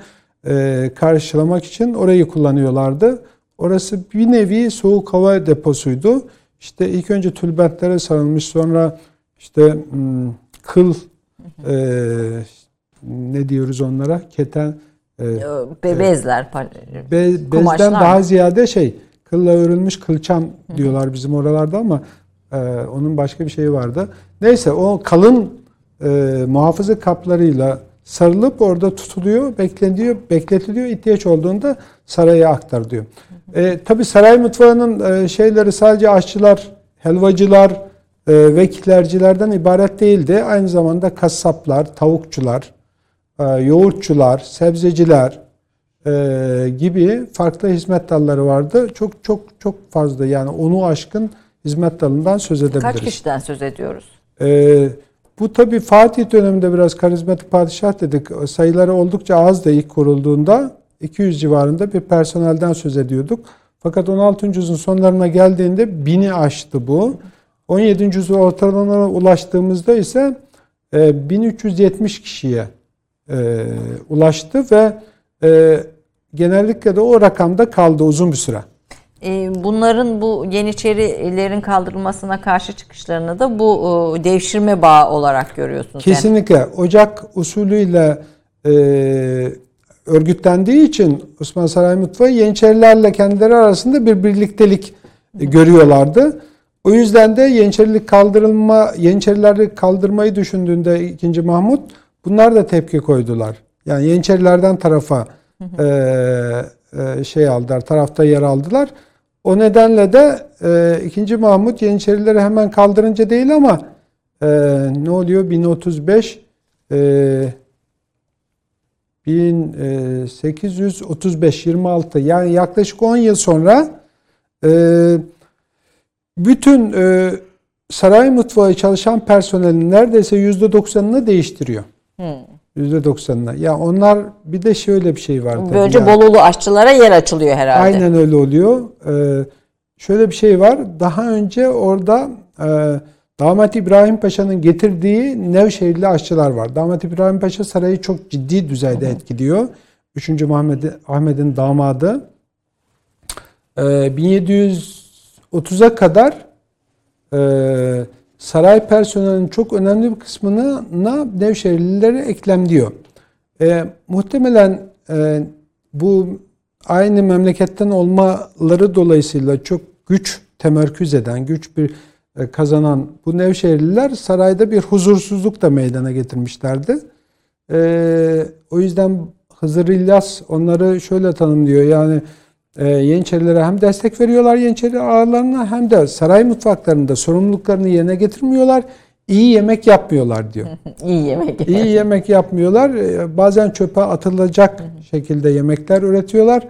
e, karşılamak için orayı kullanıyorlardı. Orası bir nevi soğuk hava deposuydu. İşte ilk önce tülbentlere sarılmış sonra işte hmm, kıl e, ne diyoruz onlara? Keten Be bezler. Be, bezden daha ziyade şey kılla örülmüş kılçam diyorlar bizim oralarda ama e, onun başka bir şeyi vardı. Neyse o kalın e, muhafaza kaplarıyla sarılıp orada tutuluyor, bekleniyor, bekletiliyor. ihtiyaç olduğunda saraya aktar diyor. E, Tabi saray mutfağının e, şeyleri sadece aşçılar, helvacılar e, ve kilercilerden ibaret değildi. Aynı zamanda kasaplar, tavukçular, e, yoğurtçular, sebzeciler e, gibi farklı hizmet dalları vardı. Çok çok çok fazla yani onu aşkın hizmet dalından söz edebiliriz. Kaç kişiden söz ediyoruz? E, bu tabi Fatih döneminde biraz karizmatik padişah dedik. Sayıları oldukça azdı ilk kurulduğunda. 200 civarında bir personelden söz ediyorduk. Fakat 16. yüzyılın sonlarına geldiğinde bini aştı bu. 17. yüzyıl ortalarına ulaştığımızda ise 1370 kişiye e, ulaştı ve e, genellikle de o rakamda kaldı uzun bir süre. E, bunların bu Yeniçerilerin kaldırılmasına karşı çıkışlarını da bu e, devşirme bağı olarak görüyorsunuz. Kesinlikle. Yani. Ocak usulüyle e, örgütlendiği için Osmanlı Saray Mutfağı Yeniçerilerle kendileri arasında bir birliktelik e, görüyorlardı. O yüzden de Yeniçerilik kaldırılma, Yeniçerileri kaldırmayı düşündüğünde 2. Mahmut Bunlar da tepki koydular. Yani Yeniçerilerden tarafa e, e, şey aldılar, tarafta yer aldılar. O nedenle de e, 2. Mahmut Yeniçerileri hemen kaldırınca değil ama e, ne oluyor? 1035 e, 1835 26 yani yaklaşık 10 yıl sonra e, bütün e, saray mutfağı çalışan personelin neredeyse %90'ını değiştiriyor. Hmm. %90'ına. Ya onlar bir de şöyle bir şey var. Tabii Böylece yani. Bolulu aşçılara yer açılıyor herhalde. Aynen öyle oluyor. Ee, şöyle bir şey var. Daha önce orada e, Damat İbrahim Paşa'nın getirdiği Nevşehirli aşçılar var. Damat İbrahim Paşa sarayı çok ciddi düzeyde etkiliyor. 3. Ahmet'in damadı. Ee, 1730'a kadar e, saray personelinin çok önemli bir kısmını Nevşehirlilere eklemliyor. E, muhtemelen e, bu aynı memleketten olmaları dolayısıyla çok güç temerküz eden, güç bir e, kazanan bu Nevşehirliler sarayda bir huzursuzluk da meydana getirmişlerdi. E, o yüzden Hızır İlyas onları şöyle tanımlıyor. Yani e, Yeniçerilere hem destek veriyorlar Yeniçeri ağalarına hem de saray mutfaklarında sorumluluklarını yerine getirmiyorlar. İyi yemek yapmıyorlar diyor. İyi yemek. İyi yemek yapmıyorlar. E, bazen çöpe atılacak şekilde yemekler üretiyorlar.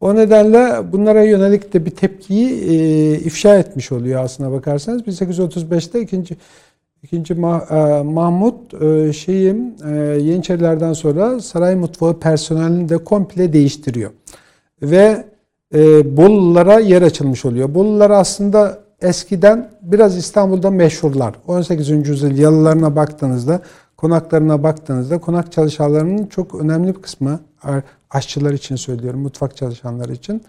O nedenle bunlara yönelik de bir tepkiyi e, ifşa etmiş oluyor aslına bakarsanız. 1835'te ikinci ikinci Mah, e, Mahmut e, şeyim e, Yeniçerilerden sonra saray mutfağı personelini de komple değiştiriyor. Ve e, Bolulara yer açılmış oluyor. Bolular aslında eskiden biraz İstanbul'da meşhurlar. 18. yüzyıl yalılarına baktığınızda, konaklarına baktığınızda konak çalışanlarının çok önemli bir kısmı aşçılar için söylüyorum, mutfak çalışanları için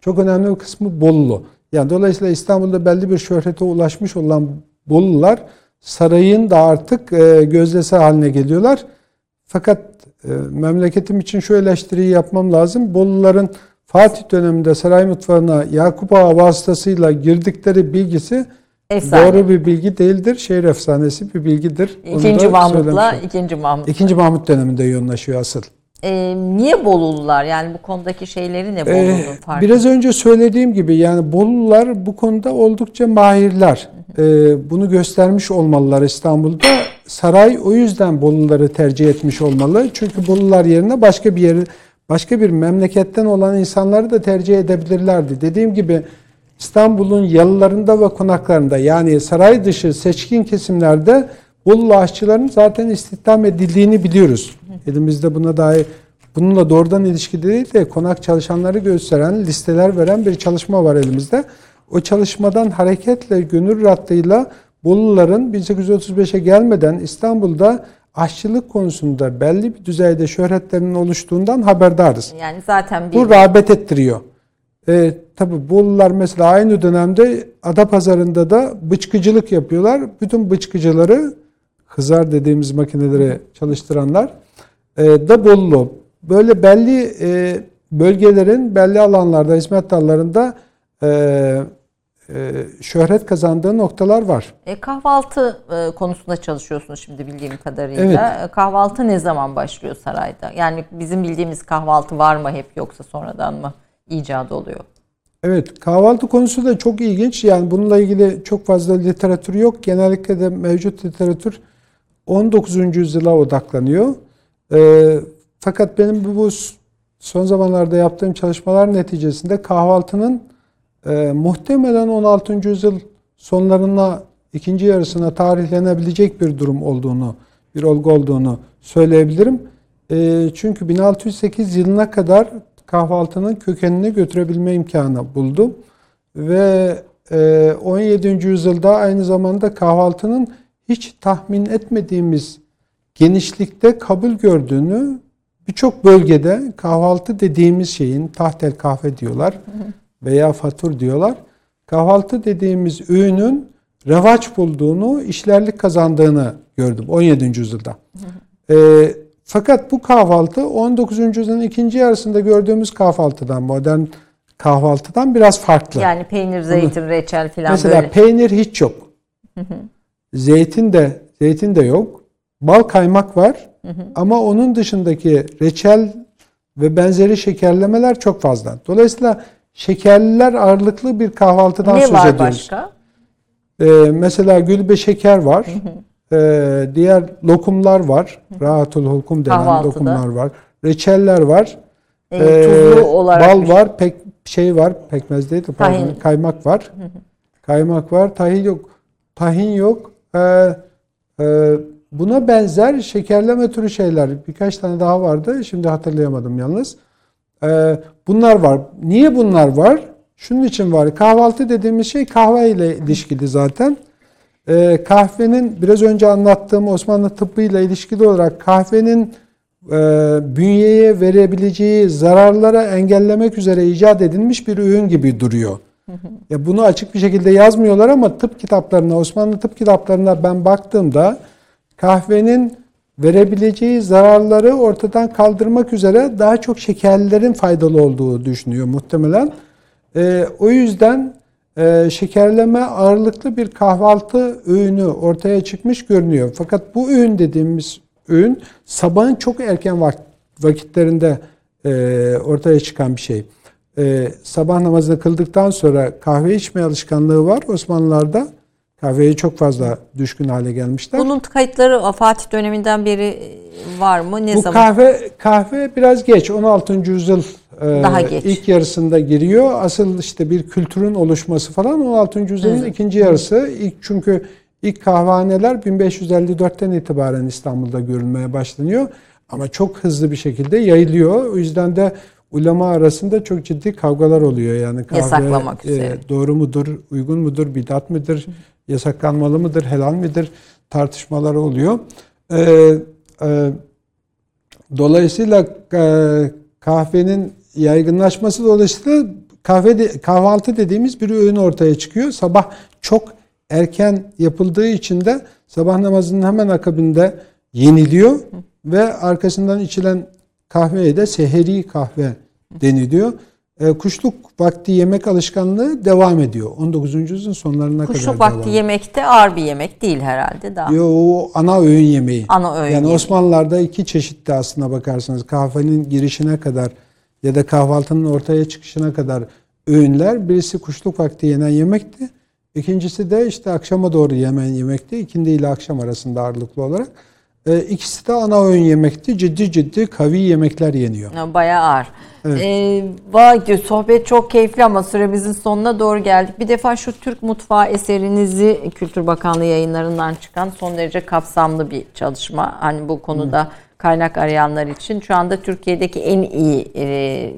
çok önemli bir kısmı Bolulu. Yani dolayısıyla İstanbul'da belli bir şöhrete ulaşmış olan Bolular sarayın da artık e, gözdesi haline geliyorlar. Fakat e, memleketim için şu eleştiriyi yapmam lazım. Boluların Fatih döneminde saray mutfağına Yakup Ağa vasıtasıyla girdikleri bilgisi Efsane. doğru bir bilgi değildir. Şehir efsanesi bir bilgidir. İkinci Mahmut'la ikinci Mahmut. İkinci Mahmut döneminde yoğunlaşıyor asıl. Ee, niye Bolulular? Yani bu konudaki şeyleri ne ee, Bolu'nun ee, farkı? Biraz önce söylediğim gibi yani Bolulular bu konuda oldukça mahirler. Ee, bunu göstermiş olmalılar İstanbul'da. Saray o yüzden Boluları tercih etmiş olmalı. Çünkü Bolular yerine başka bir yeri başka bir memleketten olan insanları da tercih edebilirlerdi. Dediğim gibi İstanbul'un yalılarında ve konaklarında yani saray dışı seçkin kesimlerde Bolu aşçıların zaten istihdam edildiğini biliyoruz. Elimizde buna dair bununla doğrudan ilişki değil de konak çalışanları gösteren listeler veren bir çalışma var elimizde. O çalışmadan hareketle gönül rahatlığıyla Boluların 1835'e gelmeden İstanbul'da aşçılık konusunda belli bir düzeyde şöhretlerinin oluştuğundan haberdarız. Yani zaten bir... Bu rağbet ettiriyor. E, tabi Bolular mesela aynı dönemde Adapazarı'nda da bıçkıcılık yapıyorlar. Bütün bıçkıcıları hızar dediğimiz makineleri çalıştıranlar e, da Bolulu. Böyle belli e, bölgelerin belli alanlarda, hizmet dallarında e, şöhret kazandığı noktalar var. E, kahvaltı e, konusunda çalışıyorsunuz şimdi bildiğim kadarıyla. Evet. E, kahvaltı ne zaman başlıyor sarayda? Yani bizim bildiğimiz kahvaltı var mı hep yoksa sonradan mı icat oluyor? Evet kahvaltı konusu da çok ilginç. Yani bununla ilgili çok fazla literatür yok. Genellikle de mevcut literatür 19. yüzyıla odaklanıyor. E, fakat benim bu, bu son zamanlarda yaptığım çalışmalar neticesinde kahvaltının e, muhtemelen 16. yüzyıl sonlarına ikinci yarısına tarihlenebilecek bir durum olduğunu, bir olgu olduğunu söyleyebilirim. E, çünkü 1608 yılına kadar kahvaltının kökenini götürebilme imkanı buldum. Ve e, 17. yüzyılda aynı zamanda kahvaltının hiç tahmin etmediğimiz genişlikte kabul gördüğünü birçok bölgede kahvaltı dediğimiz şeyin tahtel kahve diyorlar veya fatur diyorlar. Kahvaltı dediğimiz öğünün revaç bulduğunu, işlerlik kazandığını gördüm 17. yüzyılda. E, fakat bu kahvaltı 19. yüzyılın ikinci yarısında gördüğümüz kahvaltıdan, modern kahvaltıdan biraz farklı. Yani peynir, zeytin, reçel falan Mesela böyle. peynir hiç yok. Zeytin de zeytin de yok. Bal kaymak var. Ama onun dışındaki reçel ve benzeri şekerlemeler çok fazla. Dolayısıyla şekerliler ağırlıklı bir kahvaltıdan ne söz ediyoruz. Ne var başka? Ee, mesela gülbe şeker var. Ee, diğer lokumlar var. Rahatul hulkum denen Kahvaltıda. lokumlar var. Reçeller var. E, tuzlu ee, olarak bal şey. var. Pek şey var. Pekmez değil de pardon. Kaymak var. Kaymak var. Tahin yok. Tahin yok. Ee, e, buna benzer şekerleme türü şeyler. Birkaç tane daha vardı. Şimdi hatırlayamadım yalnız. Ee, bunlar var. Niye bunlar var? Şunun için var. Kahvaltı dediğimiz şey kahve ile ilişkili zaten. Ee, kahvenin biraz önce anlattığım Osmanlı tıbbı ile ilişkili olarak kahvenin e, bünyeye verebileceği zararlara engellemek üzere icat edilmiş bir ürün gibi duruyor. Ya bunu açık bir şekilde yazmıyorlar ama tıp kitaplarına, Osmanlı tıp kitaplarına ben baktığımda kahvenin verebileceği zararları ortadan kaldırmak üzere daha çok şekerlerin faydalı olduğu düşünüyor muhtemelen. Ee, o yüzden e, şekerleme ağırlıklı bir kahvaltı öğünü ortaya çıkmış görünüyor. Fakat bu öğün dediğimiz öğün sabahın çok erken vakitlerinde e, ortaya çıkan bir şey. E, sabah namazını kıldıktan sonra kahve içme alışkanlığı var Osmanlılarda. Kahveye çok fazla düşkün hale gelmişler. Bunun kayıtları Fatih döneminden beri var mı? Ne Bu zaman? kahve kahve biraz geç 16. yüzyıl e, Daha geç. ilk yarısında giriyor. Asıl işte bir kültürün oluşması falan 16. yüzyılın evet. ikinci yarısı. İlk çünkü ilk kahvehaneler 1554'ten itibaren İstanbul'da görülmeye başlanıyor. Ama çok hızlı bir şekilde yayılıyor. O yüzden de ulema arasında çok ciddi kavgalar oluyor. Yani kahve Yasaklamak üzere. E, doğru mudur, uygun mudur, bidat mıdır, yasaklanmalı mıdır, helal midir tartışmaları oluyor. Ee, e, dolayısıyla e, kahvenin yaygınlaşması dolayısıyla kahve de, kahvaltı dediğimiz bir öğün ortaya çıkıyor. Sabah çok erken yapıldığı için de sabah namazının hemen akabinde yeniliyor ve arkasından içilen kahveye de seheri kahve deniliyor. E, kuşluk vakti yemek alışkanlığı devam ediyor. 19. yüzyılın sonlarına Kuşluk kadar vakti devam yemekte ağır bir yemek değil herhalde daha. Yo, o ana öğün yemeği. Ana öğün yani yemeği. Osmanlılar'da iki çeşitte aslına bakarsanız kahvenin girişine kadar ya da kahvaltının ortaya çıkışına kadar öğünler. Birisi kuşluk vakti yenen yemekti. İkincisi de işte akşama doğru yemen yemekti. İkindi ile akşam arasında ağırlıklı olarak. E, ikisi de ana öğün yemekti. Ciddi ciddi kavi yemekler yeniyor. Bayağı ağır. Evet. Ee, vay, sohbet çok keyifli ama süremizin sonuna doğru geldik. Bir defa şu Türk Mutfağı eserinizi Kültür Bakanlığı yayınlarından çıkan son derece kapsamlı bir çalışma. Hani bu konuda kaynak arayanlar için şu anda Türkiye'deki en iyi e,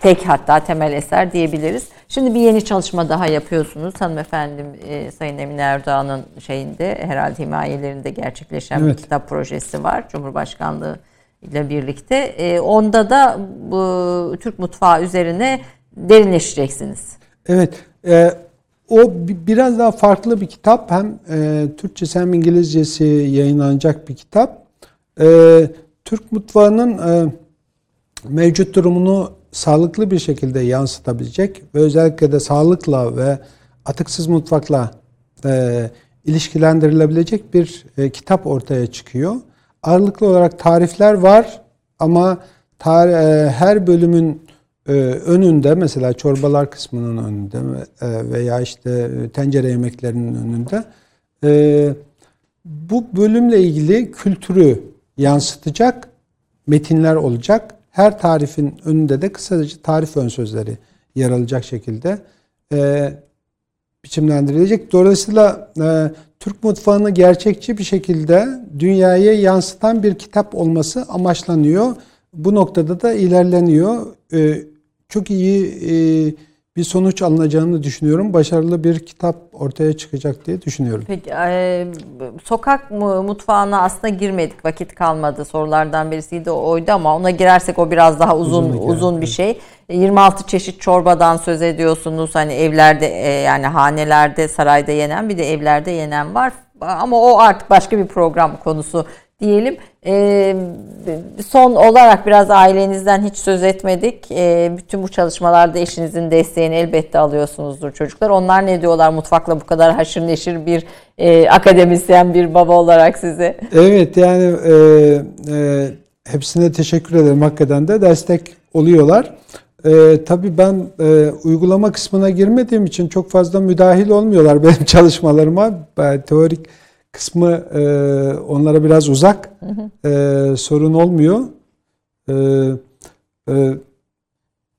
tek hatta temel eser diyebiliriz. Şimdi bir yeni çalışma daha yapıyorsunuz. Hanımefendim e, Sayın Emine Erdoğan'ın şeyinde herhalde himayelerinde gerçekleşen Evet. bir kitap projesi var. Cumhurbaşkanlığı ile birlikte. E, onda da bu Türk mutfağı üzerine derinleşeceksiniz. Evet. e, o bi- biraz daha farklı bir kitap. Hem e, Türkçesi hem İngilizcesi yayınlanacak bir kitap. E, Türk mutfağının e, mevcut durumunu sağlıklı bir şekilde yansıtabilecek ve özellikle de sağlıkla ve atıksız mutfakla e, ilişkilendirilebilecek bir e, kitap ortaya çıkıyor. Ağırlıklı olarak tarifler var ama tar- e, her bölümün e, önünde mesela çorbalar kısmının önünde e, veya işte tencere yemeklerinin önünde e, bu bölümle ilgili kültürü yansıtacak metinler olacak. Her tarifin önünde de kısaca tarif ön sözleri yer alacak şekilde e, biçimlendirilecek. Dolayısıyla e, Türk mutfağını gerçekçi bir şekilde dünyaya yansıtan bir kitap olması amaçlanıyor. Bu noktada da ilerleniyor. E, çok iyi e, bir sonuç alınacağını düşünüyorum. Başarılı bir kitap ortaya çıkacak diye düşünüyorum. Peki e, sokak mu- mutfağına aslında girmedik. Vakit kalmadı. Sorulardan birisiydi oydu ama ona girersek o biraz daha uzun Uzun hikaye, uzun bir evet. şey. 26 çeşit çorbadan söz ediyorsunuz. Hani evlerde e, yani hanelerde, sarayda yenen bir de evlerde yenen var. Ama o artık başka bir program konusu diyelim. E, son olarak biraz ailenizden hiç söz etmedik. E, bütün bu çalışmalarda eşinizin desteğini elbette alıyorsunuzdur çocuklar. Onlar ne diyorlar mutfakla bu kadar haşır neşir bir e, akademisyen bir baba olarak size? Evet yani e, e, hepsine teşekkür ederim. Hakikaten de destek oluyorlar. E, tabii ben e, uygulama kısmına girmediğim için çok fazla müdahil olmuyorlar benim çalışmalarıma. Ben, teorik kısmı e, onlara biraz uzak. E, sorun olmuyor. E, e,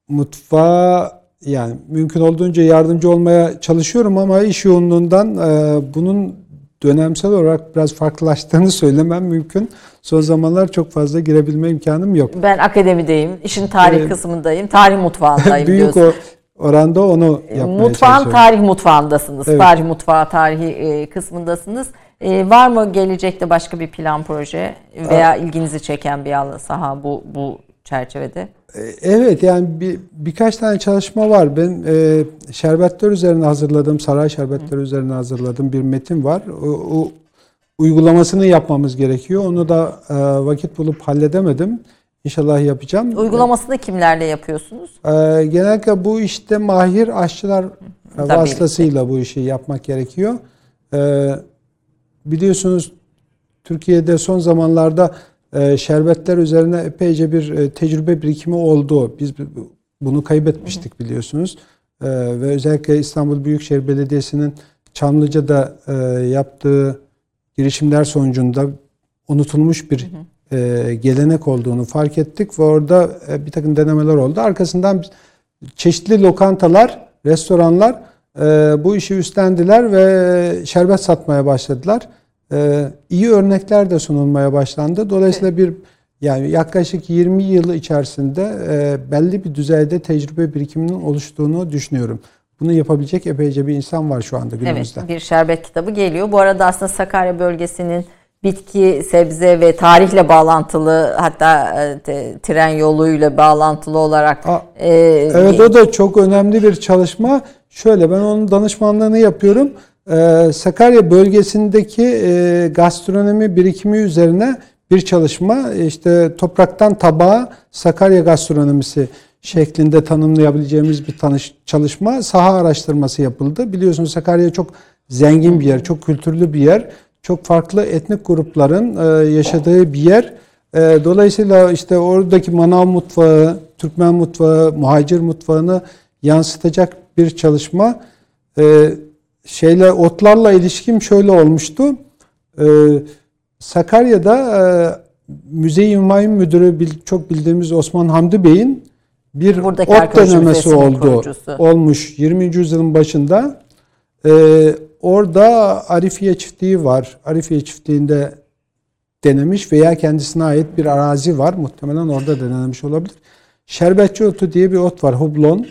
mutfağa yani mümkün olduğunca yardımcı olmaya çalışıyorum ama iş yoğunluğundan e, bunun dönemsel olarak biraz farklılaştığını söylemem mümkün. Son zamanlar çok fazla girebilme imkanım yok. Ben akademideyim, işin tarih Evet. kısmındayım, tarih mutfağındayım Büyük diyorsun. o oranda onu yapmaya Mutfağın tarih mutfağındasınız. Evet. Tarih mutfağı tarihi e, kısmındasınız. E, var mı gelecekte başka bir plan proje veya ilginizi çeken bir alan saha bu bu çerçevede? E, evet yani bir, birkaç tane çalışma var. Ben e, şerbetler üzerine hazırladım, saray şerbetleri Hı. üzerine hazırladım bir metin var. O, o uygulamasını yapmamız gerekiyor. Onu da e, vakit bulup halledemedim. İnşallah yapacağım. Uygulamasını kimlerle yapıyorsunuz? E, genellikle bu işte mahir aşçılar Tabii vasıtasıyla işte. bu işi yapmak gerekiyor. E, biliyorsunuz Türkiye'de son zamanlarda e, şerbetler üzerine epeyce bir e, tecrübe birikimi oldu. Biz bunu kaybetmiştik biliyorsunuz. E, ve özellikle İstanbul Büyükşehir Belediyesi'nin Çamlıca'da yaptığı girişimler sonucunda unutulmuş bir gelenek olduğunu fark ettik ve orada bir takım denemeler oldu. Arkasından çeşitli lokantalar, restoranlar bu işi üstlendiler ve şerbet satmaya başladılar. E, iyi örnekler de sunulmaya başlandı. Dolayısıyla bir yani yaklaşık 20 yıl içerisinde e, belli bir düzeyde tecrübe birikiminin oluştuğunu düşünüyorum. Bunu yapabilecek epeyce bir insan var şu anda günümüzde. Evet bir şerbet kitabı geliyor. Bu arada aslında Sakarya bölgesinin bitki, sebze ve tarihle bağlantılı hatta e, tren yoluyla bağlantılı olarak. A, e, evet o da çok önemli bir çalışma. Şöyle ben onun danışmanlığını yapıyorum. Ee, Sakarya bölgesindeki e, gastronomi birikimi üzerine bir çalışma işte topraktan tabağa Sakarya gastronomisi şeklinde tanımlayabileceğimiz bir tanış, çalışma saha araştırması yapıldı. Biliyorsunuz Sakarya çok zengin bir yer, çok kültürlü bir yer. Çok farklı etnik grupların e, yaşadığı bir yer. E, dolayısıyla işte oradaki manav mutfağı, Türkmen mutfağı, muhacir mutfağını yansıtacak bir çalışma. E, şeyle otlarla ilişkim şöyle olmuştu. Sakarya'da Müze-i Humayun Müdürü çok bildiğimiz Osman Hamdi Bey'in bir Buradaki ot denemesi oldu. Kurucusu. Olmuş 20. yüzyılın başında. Ee, orada Arifiye çiftliği var. Arifiye çiftliğinde denemiş veya kendisine ait bir arazi var. Muhtemelen orada denemiş olabilir. Şerbetçi otu diye bir ot var. Hublon.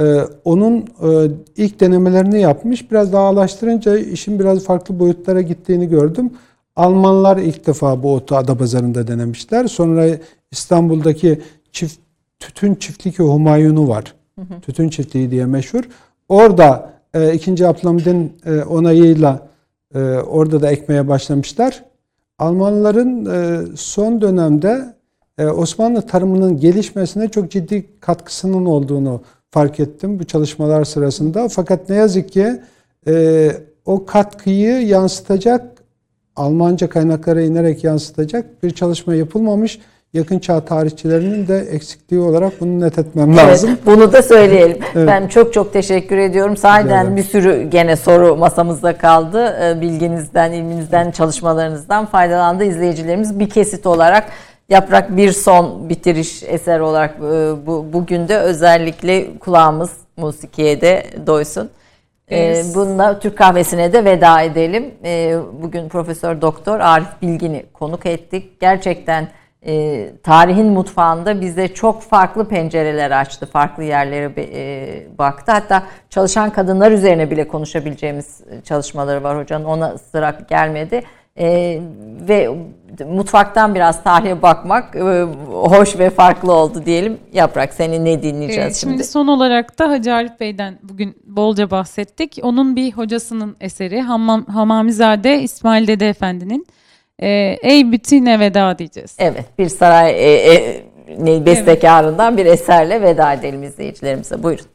Ee, onun e, ilk denemelerini yapmış. Biraz dağlaştırınca işin biraz farklı boyutlara gittiğini gördüm. Almanlar ilk defa bu otu Adapazarı'nda denemişler. Sonra İstanbul'daki çift Tütün Çiftlik Humayunu var. Hı hı. Tütün Çiftliği diye meşhur. Orada e, 2. Abdülhamid'in e, onayıyla e, orada da ekmeye başlamışlar. Almanların e, son dönemde e, Osmanlı tarımının gelişmesine çok ciddi katkısının olduğunu fark ettim bu çalışmalar sırasında. Fakat ne yazık ki e, o katkıyı yansıtacak, Almanca kaynaklara inerek yansıtacak bir çalışma yapılmamış yakın çağ tarihçilerinin de eksikliği olarak bunu net etmem evet, lazım. Bunu da söyleyelim. evet. Ben çok çok teşekkür ediyorum. Sahiden bir sürü gene soru masamızda kaldı. Ee, bilginizden, ilminizden, çalışmalarınızdan faydalandı izleyicilerimiz. Bir kesit olarak Yaprak bir son bitiriş eser olarak e, bu, bugün de özellikle kulağımız musikiye de doysun. Ee, bununla Türk kahvesine de veda edelim. Ee, bugün Profesör Doktor Arif Bilgin'i konuk ettik. Gerçekten e, tarihin mutfağında bize çok farklı pencereler açtı, farklı yerlere e, baktı. Hatta çalışan kadınlar üzerine bile konuşabileceğimiz çalışmaları var hocanın. Ona sıra gelmedi. E, ve mutfaktan biraz tarihe bakmak e, hoş ve farklı oldu diyelim. Yaprak seni ne dinleyeceğiz evet, şimdi? Şimdi son olarak da Hacı Arif Bey'den bugün bolca bahsettik. Onun bir hocasının eseri Hammam, Hamamizade İsmail Dede Efendi'nin e, Ey bütüne veda diyeceğiz. Evet bir saray e, e, bestekarından evet. bir eserle veda edelim izleyicilerimize. Buyurun.